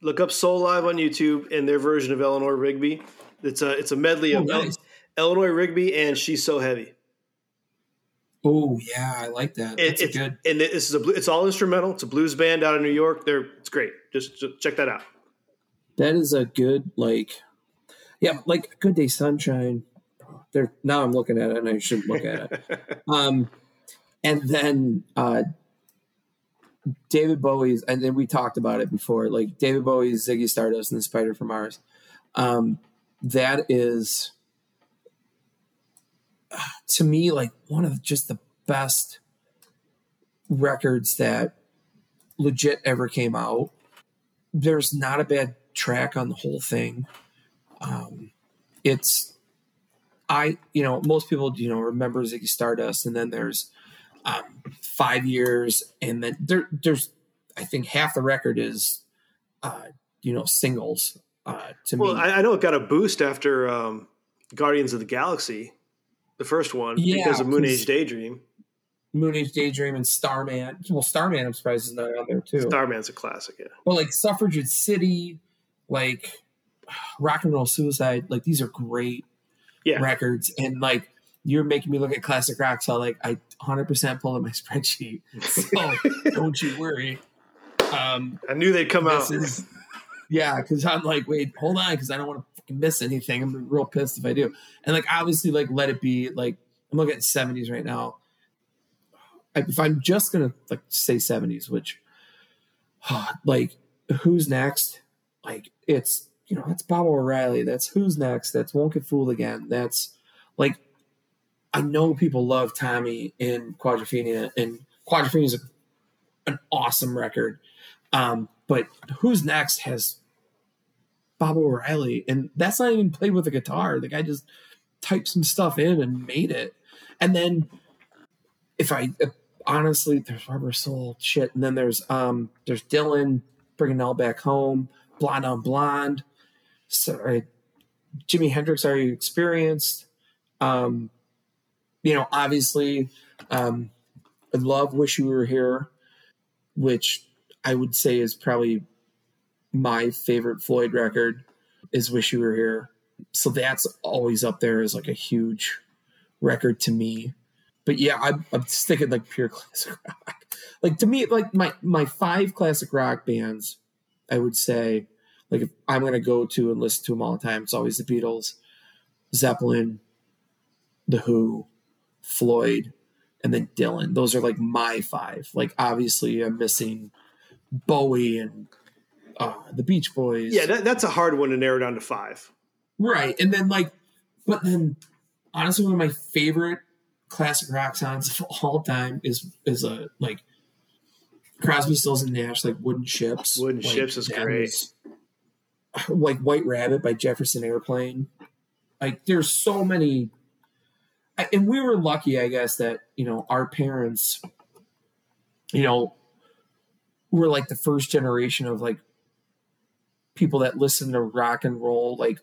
Speaker 1: Look up Soulive on YouTube and their version of Eleanor Rigby. It's a it's a medley
Speaker 2: Oh,
Speaker 1: of
Speaker 2: nice.
Speaker 1: Eleanor Rigby and She's So Heavy.
Speaker 2: Oh yeah, I like that.
Speaker 1: It- it's,
Speaker 2: good.
Speaker 1: and this is a it's all instrumental. It's a blues band out of New York. They're it's great. Just, just check that out.
Speaker 2: That is a good like. Yeah, like Good Day Sunshine. There now I'm looking at it and I shouldn't look at it. um, and then uh, David Bowie's, and then we talked about it before. Like David Bowie's Ziggy Stardust and the Spider from Mars. Um, that is to me like one of just the best records that legit ever came out. There's not a bad track on the whole thing. Um, it's I, you know, most people, you know, remember Ziggy Stardust, and then there's um, five years, and then there, there's, I think half the record is, uh, you know, singles. Uh, to
Speaker 1: Well,
Speaker 2: me,
Speaker 1: I, I know it got a boost after um, Guardians of the Galaxy, the first one,
Speaker 2: Yeah,
Speaker 1: because of Moon Age Daydream.
Speaker 2: Moon Age Daydream and Starman. Well, Starman, I'm surprised is not on there too.
Speaker 1: Starman's a classic. Yeah.
Speaker 2: But like Suffragette City, like Rock and Roll Suicide, like these are great
Speaker 1: Yeah.
Speaker 2: records. And like you're making me look at classic rock, so like I 100% pulled up my spreadsheet. So don't you worry. Um,
Speaker 1: I knew they'd come
Speaker 2: this
Speaker 1: out.
Speaker 2: is yeah, because I'm like, wait, hold on, because I don't want to miss anything. I'm real pissed if I do. And like obviously, like let it be. Like I'm looking at 70s right now. If I'm just gonna like say 70s, which like who's next? Like it's you know that's Baba O'Riley. That's who's next. That's Won't Get Fooled Again. That's like I know people love Tommy in Quadrophenia, and Quadrophenia is an awesome record. Um, but who's next has Baba O'Riley, and that's not even played with a guitar. The guy just typed some stuff in and made it. And then if I honestly, there's Rubber Soul shit, and then there's um there's Dylan bringing all back home, Blonde on Blonde. Sorry, Jimi Hendrix Are You experienced. Um, you know, obviously, um, I love "Wish You Were Here," which I would say is probably my favorite Floyd record. Is "Wish You Were Here," so that's always up there as like a huge record to me. But yeah, I'm, I'm sticking like pure classic rock. Like to me, like my my five classic rock bands, I would say, like if I'm gonna go to and listen to them all the time, it's always the Beatles, Zeppelin, The Who, Floyd, and then Dylan. Those are like my five. Like obviously, I'm missing Bowie and uh, the Beach Boys.
Speaker 1: Yeah, that, that's a hard one to narrow down to five.
Speaker 2: Right. And then like but then honestly one of my favorite classic rock songs of all time is is a like Crosby, Stills and Nash, like Wooden Ships.
Speaker 1: Wooden
Speaker 2: Like,
Speaker 1: Ships is great.
Speaker 2: like White Rabbit by Jefferson Airplane. Like there's so many I- and we were lucky, I guess, that, you know, our parents, you know, were like the first generation of like people that listened to rock and roll, like,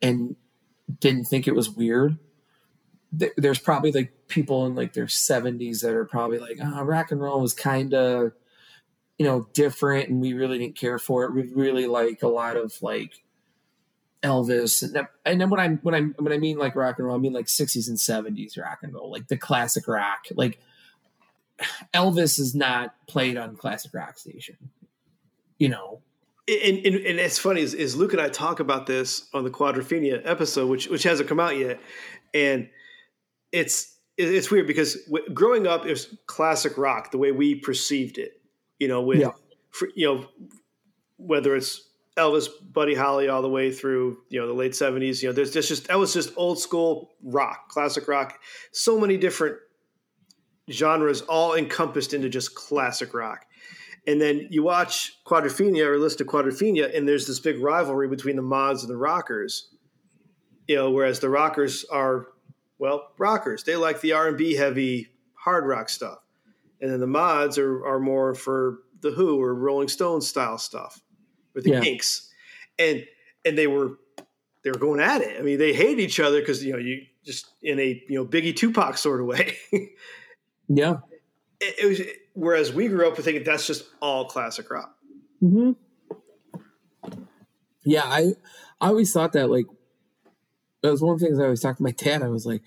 Speaker 2: and didn't think it was weird. There's probably like people in like their 70s that are probably like, ah, rock and roll was kind of, you know, different and we really didn't care for it. We really like a lot of like Elvis and and then when I when I when I mean like rock and roll, I mean like 60s and 70s rock and roll, like the classic rock. Like Elvis is not played on classic rock station. You know,
Speaker 1: And, and, and it's funny is, is Luke and I talk about this on the Quadrophenia episode, which which hasn't come out yet, and it's it's weird because w- growing up, it was classic rock the way we perceived it. You know, with
Speaker 2: Yeah.
Speaker 1: for, you know whether it's Elvis, Buddy Holly, all the way through you know the late seventies. You know, there's just that was just old school rock, classic rock. So many different genres, all encompassed into just classic rock. And then you watch Quadrophenia or listen to Quadrophenia, and there's this big rivalry between the mods and the rockers. You know, whereas the rockers are, well, rockers. They like the R and B heavy hard rock stuff, and then the mods are are more for the Who or Rolling Stones style stuff, or the
Speaker 2: Yeah.
Speaker 1: Kinks, and and they were they were going at it. I mean, they hate each other because you know you just in a you know Biggie Tupac sort of way.
Speaker 2: yeah.
Speaker 1: it, it was whereas we grew up with thinking that's just all classic rock.
Speaker 2: Mm-hmm. Yeah, I I always thought that like that was one of the things I always talked to my dad. I was like,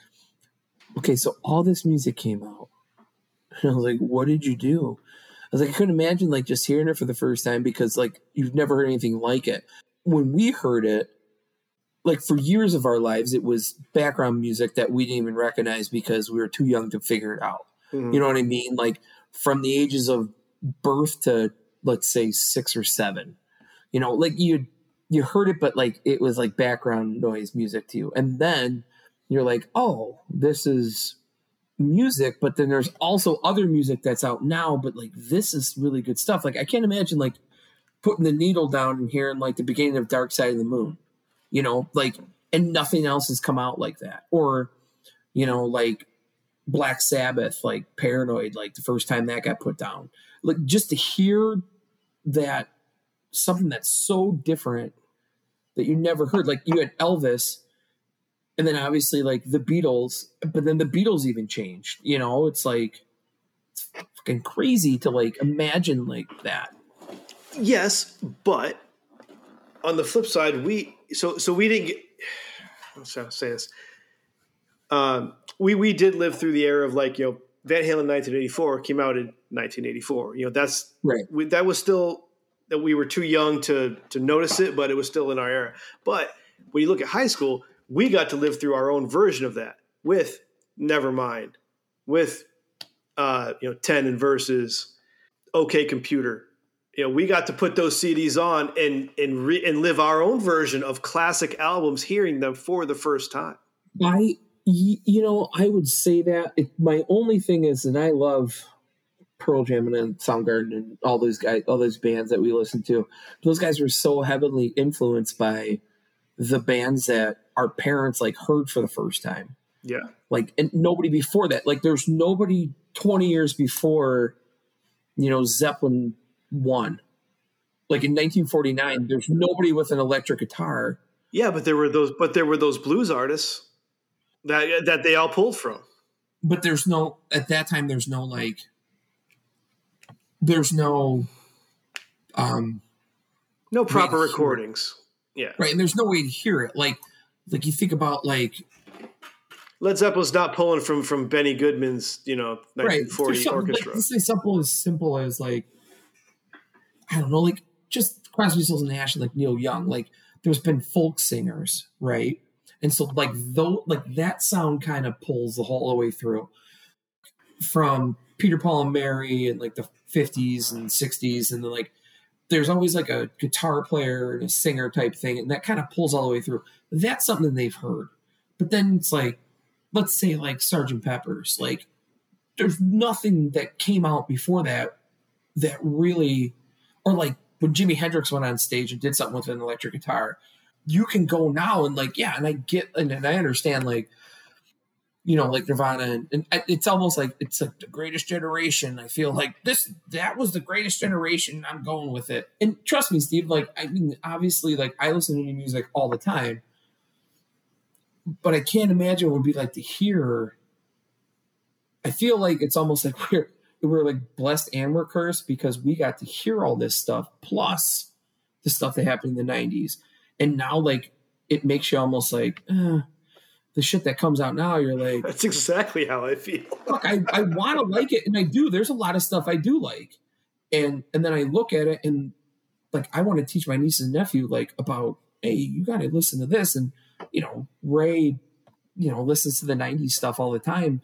Speaker 2: okay, so all this music came out. And I was like, what did you do? I was like, I couldn't imagine like just hearing it for the first time because like you've never heard anything like it. When we heard it, like for years of our lives, it was background music that we didn't even recognize because we were too young to figure it out.
Speaker 1: Mhm.
Speaker 2: You know what I mean? Like from the ages of birth to let's say six or seven. You know, like you you heard it, but like it was like background noise music to you. And then you're like, oh, this is music, but then there's also other music that's out now, but like this is really good stuff. Like I can't imagine like putting the needle down and hearing like the beginning of Dark Side of the Moon. You know, like and nothing else has come out like that. Or, you know, like Black Sabbath, like Paranoid, like the first time that got put down. Like just to hear that something that's so different that you never heard. Like you had Elvis, and then obviously like the Beatles, but then the Beatles even changed. You know, it's like it's fucking crazy to like imagine like that.
Speaker 1: Yes, but on the flip side, we so so we didn't get. Let's try to say this. Um, we we did live through the era of like you know Van Halen 1984 came out in 1984. You know that's
Speaker 2: Right.
Speaker 1: we, that was still that we were too young to to notice it, but it was still in our era. But when you look at high school, we got to live through our own version of that with Nevermind, with uh, you know Ten and Vs, OK Computer. You know, we got to put those CDs on and and re- and live our own version of classic albums, hearing them for the first time.
Speaker 2: I, y- you know, I would say that it, my only thing is that I love Pearl Jam and Soundgarden and all those guys, all those bands that we listen to. Those guys were so heavily influenced by the bands that our parents like heard for the first time.
Speaker 1: Yeah,
Speaker 2: Like, and nobody before that. Like, there's nobody 20 years before, you know, Zeppelin one. Like in 1949, there's nobody with an electric guitar.
Speaker 1: yeah, but there were those, but there were those blues artists that that they all pulled from.
Speaker 2: but there's no at that time there's no like there's no um
Speaker 1: No proper recordings. Yeah,
Speaker 2: right and there's no way to hear it like like you think about like
Speaker 1: Led Zeppelin's not pulling from from Benny Goodman's you know
Speaker 2: right
Speaker 1: 1940
Speaker 2: there's something,
Speaker 1: orchestra.
Speaker 2: like, say something as simple as like i don't know like just crosby stills and nash like neil young like there's been folk singers right and so like though like that sound kind of pulls the whole way through. From peter paul and mary and like the 50s and 60s and then like there's always like a guitar player and a singer type thing and that kind of pulls all the way through. That's something they've heard. But then it's like let's say like sergeant peppers like there's nothing that came out before that that really or like when Jimi Hendrix went on stage and did something with an electric guitar, you can go now and like, yeah, and I get and, and I understand like, you know, like Nirvana and, and it's almost like it's like the greatest generation. I feel like this that was the greatest generation. I'm going with it. And trust me, Steve, like I mean, obviously, like I listen to new music all the time. But I can't imagine what it would be like to hear I feel like it's almost like we're we're like blessed and we're cursed because we got to hear all this stuff plus the stuff that happened in the 90s and now like it makes you almost like uh, the shit that comes out now you're like
Speaker 1: That's exactly how I feel.
Speaker 2: fuck i, I want to like it and i do there's a lot of stuff i do like and and then i look at it and like i want to teach my niece and nephew like about hey you got to listen to this and you know ray you know listens to the 90s stuff all the time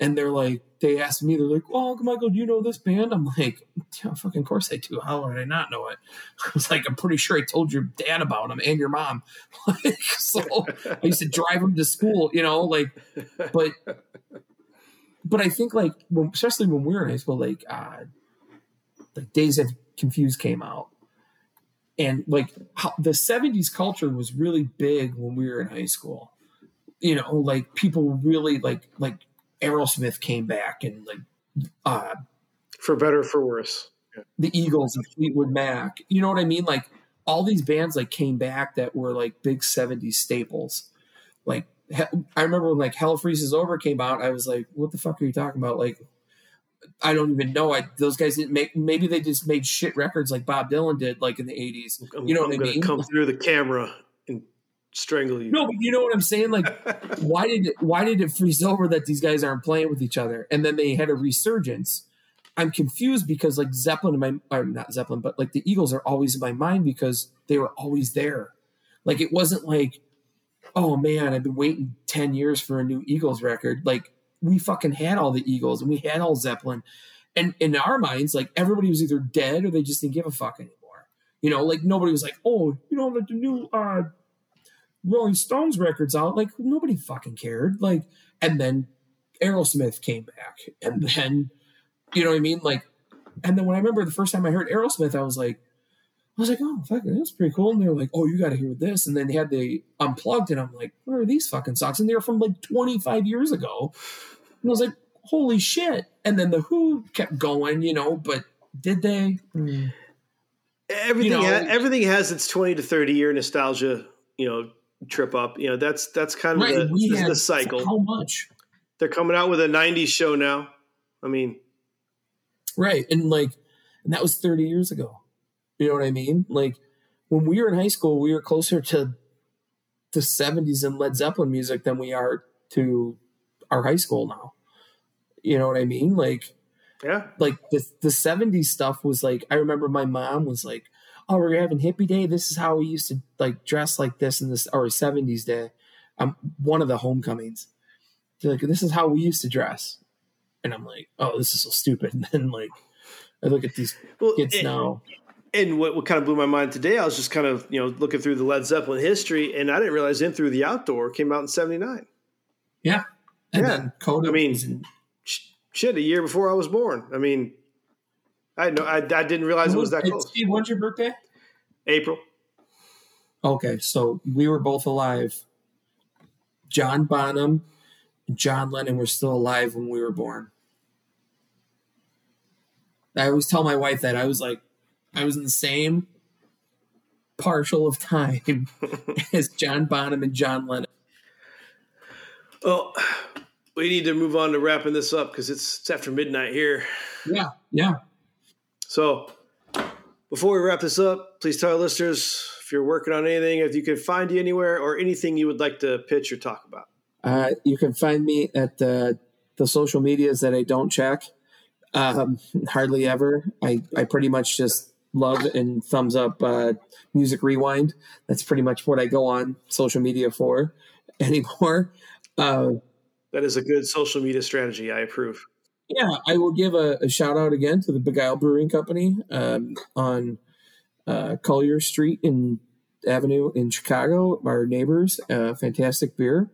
Speaker 2: and they're like they asked me they're like oh michael do you know this band? I'm like yeah fucking course i do. How would i not know it? I was like i'm pretty sure i told your dad about them and your mom. Like so i used to drive them to school you know like but but i think like when, especially when we were in high school like uh like Dazed and Confused came out. And like the 70s culture was really big when we were in high school. You know like people really like like aerosmith came back and like uh
Speaker 1: For better or for worse.
Speaker 2: the eagles and fleetwood mac you know what i mean like all these bands like came back that were like big 70s staples like i remember when like hell freezes over came out i was like what the fuck are you talking about like I don't even know. I those guys didn't make. Maybe they just made shit records like Bob Dylan did, like in the eighties. You know
Speaker 1: I'm
Speaker 2: what I mean?
Speaker 1: come through the camera strangle you.
Speaker 2: No, but you know what I'm saying? Like, why did it, why did it freeze over that these guys aren't playing with each other, and then they had a resurgence? I'm confused because like Zeppelin, in my or not Zeppelin, but like the Eagles are always in my mind because they were always there. Like it wasn't like, oh man, I've been waiting ten years for a new Eagles record. Like we fucking had all the Eagles and we had all Zeppelin, and in our minds, like everybody was either dead or they just didn't give a fuck anymore. You know, like nobody was like, oh, you know, like the new uh Rolling Stones records out. Like nobody fucking cared. Like, and then Aerosmith came back, and then you know what I mean. Like, and then when I remember the first time I heard Aerosmith, I was like, I was like, oh fuck, that's pretty cool. And they were like, oh, you got to hear this. And then they had the unplugged, and I'm like, where are these fucking songs? And they were from like 25 years ago. And I was like, holy shit. And then the Who kept going, you know, but did they? Hmm.
Speaker 1: everything
Speaker 2: you know-
Speaker 1: ha- everything has its 20 to 30 year nostalgia you know trip up you know that's that's kind of
Speaker 2: Right,
Speaker 1: the,
Speaker 2: we
Speaker 1: this is
Speaker 2: had
Speaker 1: the cycle
Speaker 2: How much?
Speaker 1: they're coming out with a 90s show now i mean
Speaker 2: Right. And like, and that was 30 years ago. You know what I mean? Like, when we were in high school, we were closer to the 70s and Led Zeppelin music than we are to our high school now. You know what I mean? Like,
Speaker 1: yeah
Speaker 2: like the, the 70s stuff was like, I remember my mom was like, oh, we're having hippie day. This is how we used to like dress like this in this, or 70s day. Um, one of the homecomings. They're like, this is how we used to dress. And I'm like, oh, this is so stupid. And then like, I look at these
Speaker 1: well
Speaker 2: kids
Speaker 1: and,
Speaker 2: now.
Speaker 1: and what, what kind of blew my mind today i was just kind of you know looking through the led zeppelin history and i didn't realize in through the outdoor came out in 79
Speaker 2: Yeah. And
Speaker 1: Yeah.
Speaker 2: then Coda
Speaker 1: I mean,
Speaker 2: in-
Speaker 1: shit a year before i was born i mean i know I, I didn't realize it was that
Speaker 2: Hey,
Speaker 1: close
Speaker 2: Steve, when's your birthday?
Speaker 1: april
Speaker 2: Okay, so we were both alive. John Bonham and John Lennon were still alive when we were born. I always tell my wife that I was like, I was in the same partial of time as John Bonham and John Lennon.
Speaker 1: well we need to move on to wrapping this up because it's, it's after midnight here
Speaker 2: Yeah, yeah.
Speaker 1: So, before we wrap this up, please tell our listeners if you're working on anything, if you can find you anywhere, or anything you would like to pitch or talk about.
Speaker 2: Uh, you can find me at the the social medias that I don't check um, hardly ever. I I pretty much just love and thumbs up uh, music rewind. That's pretty much what I go on social media for anymore. Uh,
Speaker 1: That is a good social media strategy. I approve.
Speaker 2: Yeah, I will give a, a shout out again to the Begyle Brewing Company um, on uh, Collier Street in Avenue in Chicago. Our neighbors, uh, fantastic beer,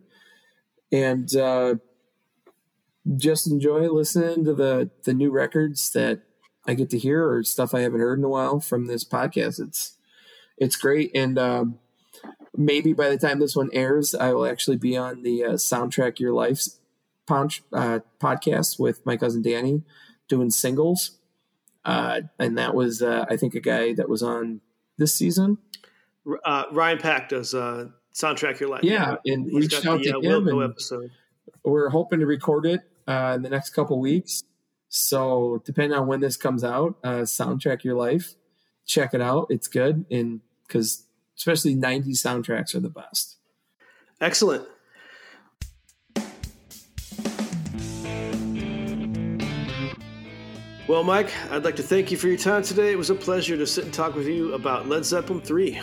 Speaker 2: and uh, just enjoy listening to the the new records that I get to hear or stuff I haven't heard in a while from this podcast. It's it's great, and um, maybe by the time this one airs, I will actually be on the uh, soundtrack Your Life's Ponch, uh, podcast with my cousin Danny doing singles. Uh, and that was, uh, I think, a guy that was on this season.
Speaker 1: Uh, Ryan Pack does uh, soundtrack your life.
Speaker 2: Yeah, and
Speaker 1: he's
Speaker 2: reached out
Speaker 1: the
Speaker 2: to
Speaker 1: uh,
Speaker 2: him. And
Speaker 1: episode.
Speaker 2: we're hoping to record it uh, in the next couple weeks. So, depending on when this comes out, uh, soundtrack your life. Check it out; it's good, and because especially '90s soundtracks are the best.
Speaker 1: Excellent. Well, Mike, I'd like to thank you for your time today. It was a pleasure to sit and talk with you about Led Zeppelin 3.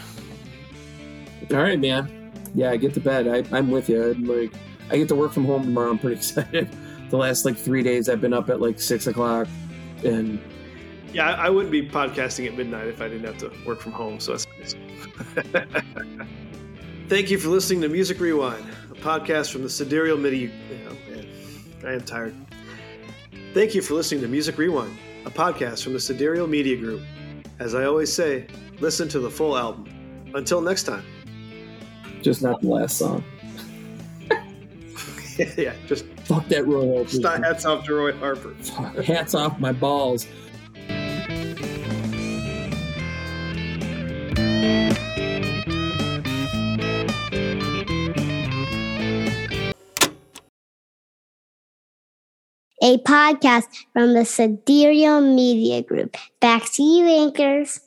Speaker 2: All right, man. Yeah, get to bed. I, I'm with you. I'm like, I get to work from home tomorrow. I'm pretty excited. The last like three days, I've been up at like six o'clock, and
Speaker 1: Yeah, I I wouldn't be podcasting at midnight if I didn't have to work from home. So that's nice. Thank you for listening to Music Rewind, a podcast from the Sidereal Media. Oh, man, I am tired. Thank you for listening to Music Rewind, a podcast from the Sidereal Media Group. As I always say, listen to the full album. Until next time.
Speaker 2: just not the last song.
Speaker 1: yeah, just
Speaker 2: Fuck that Roy Harper.
Speaker 1: hats off to Roy Harper.
Speaker 2: Hats off my balls.
Speaker 4: A podcast from the Sidereal Media Group. Back to you, anchors.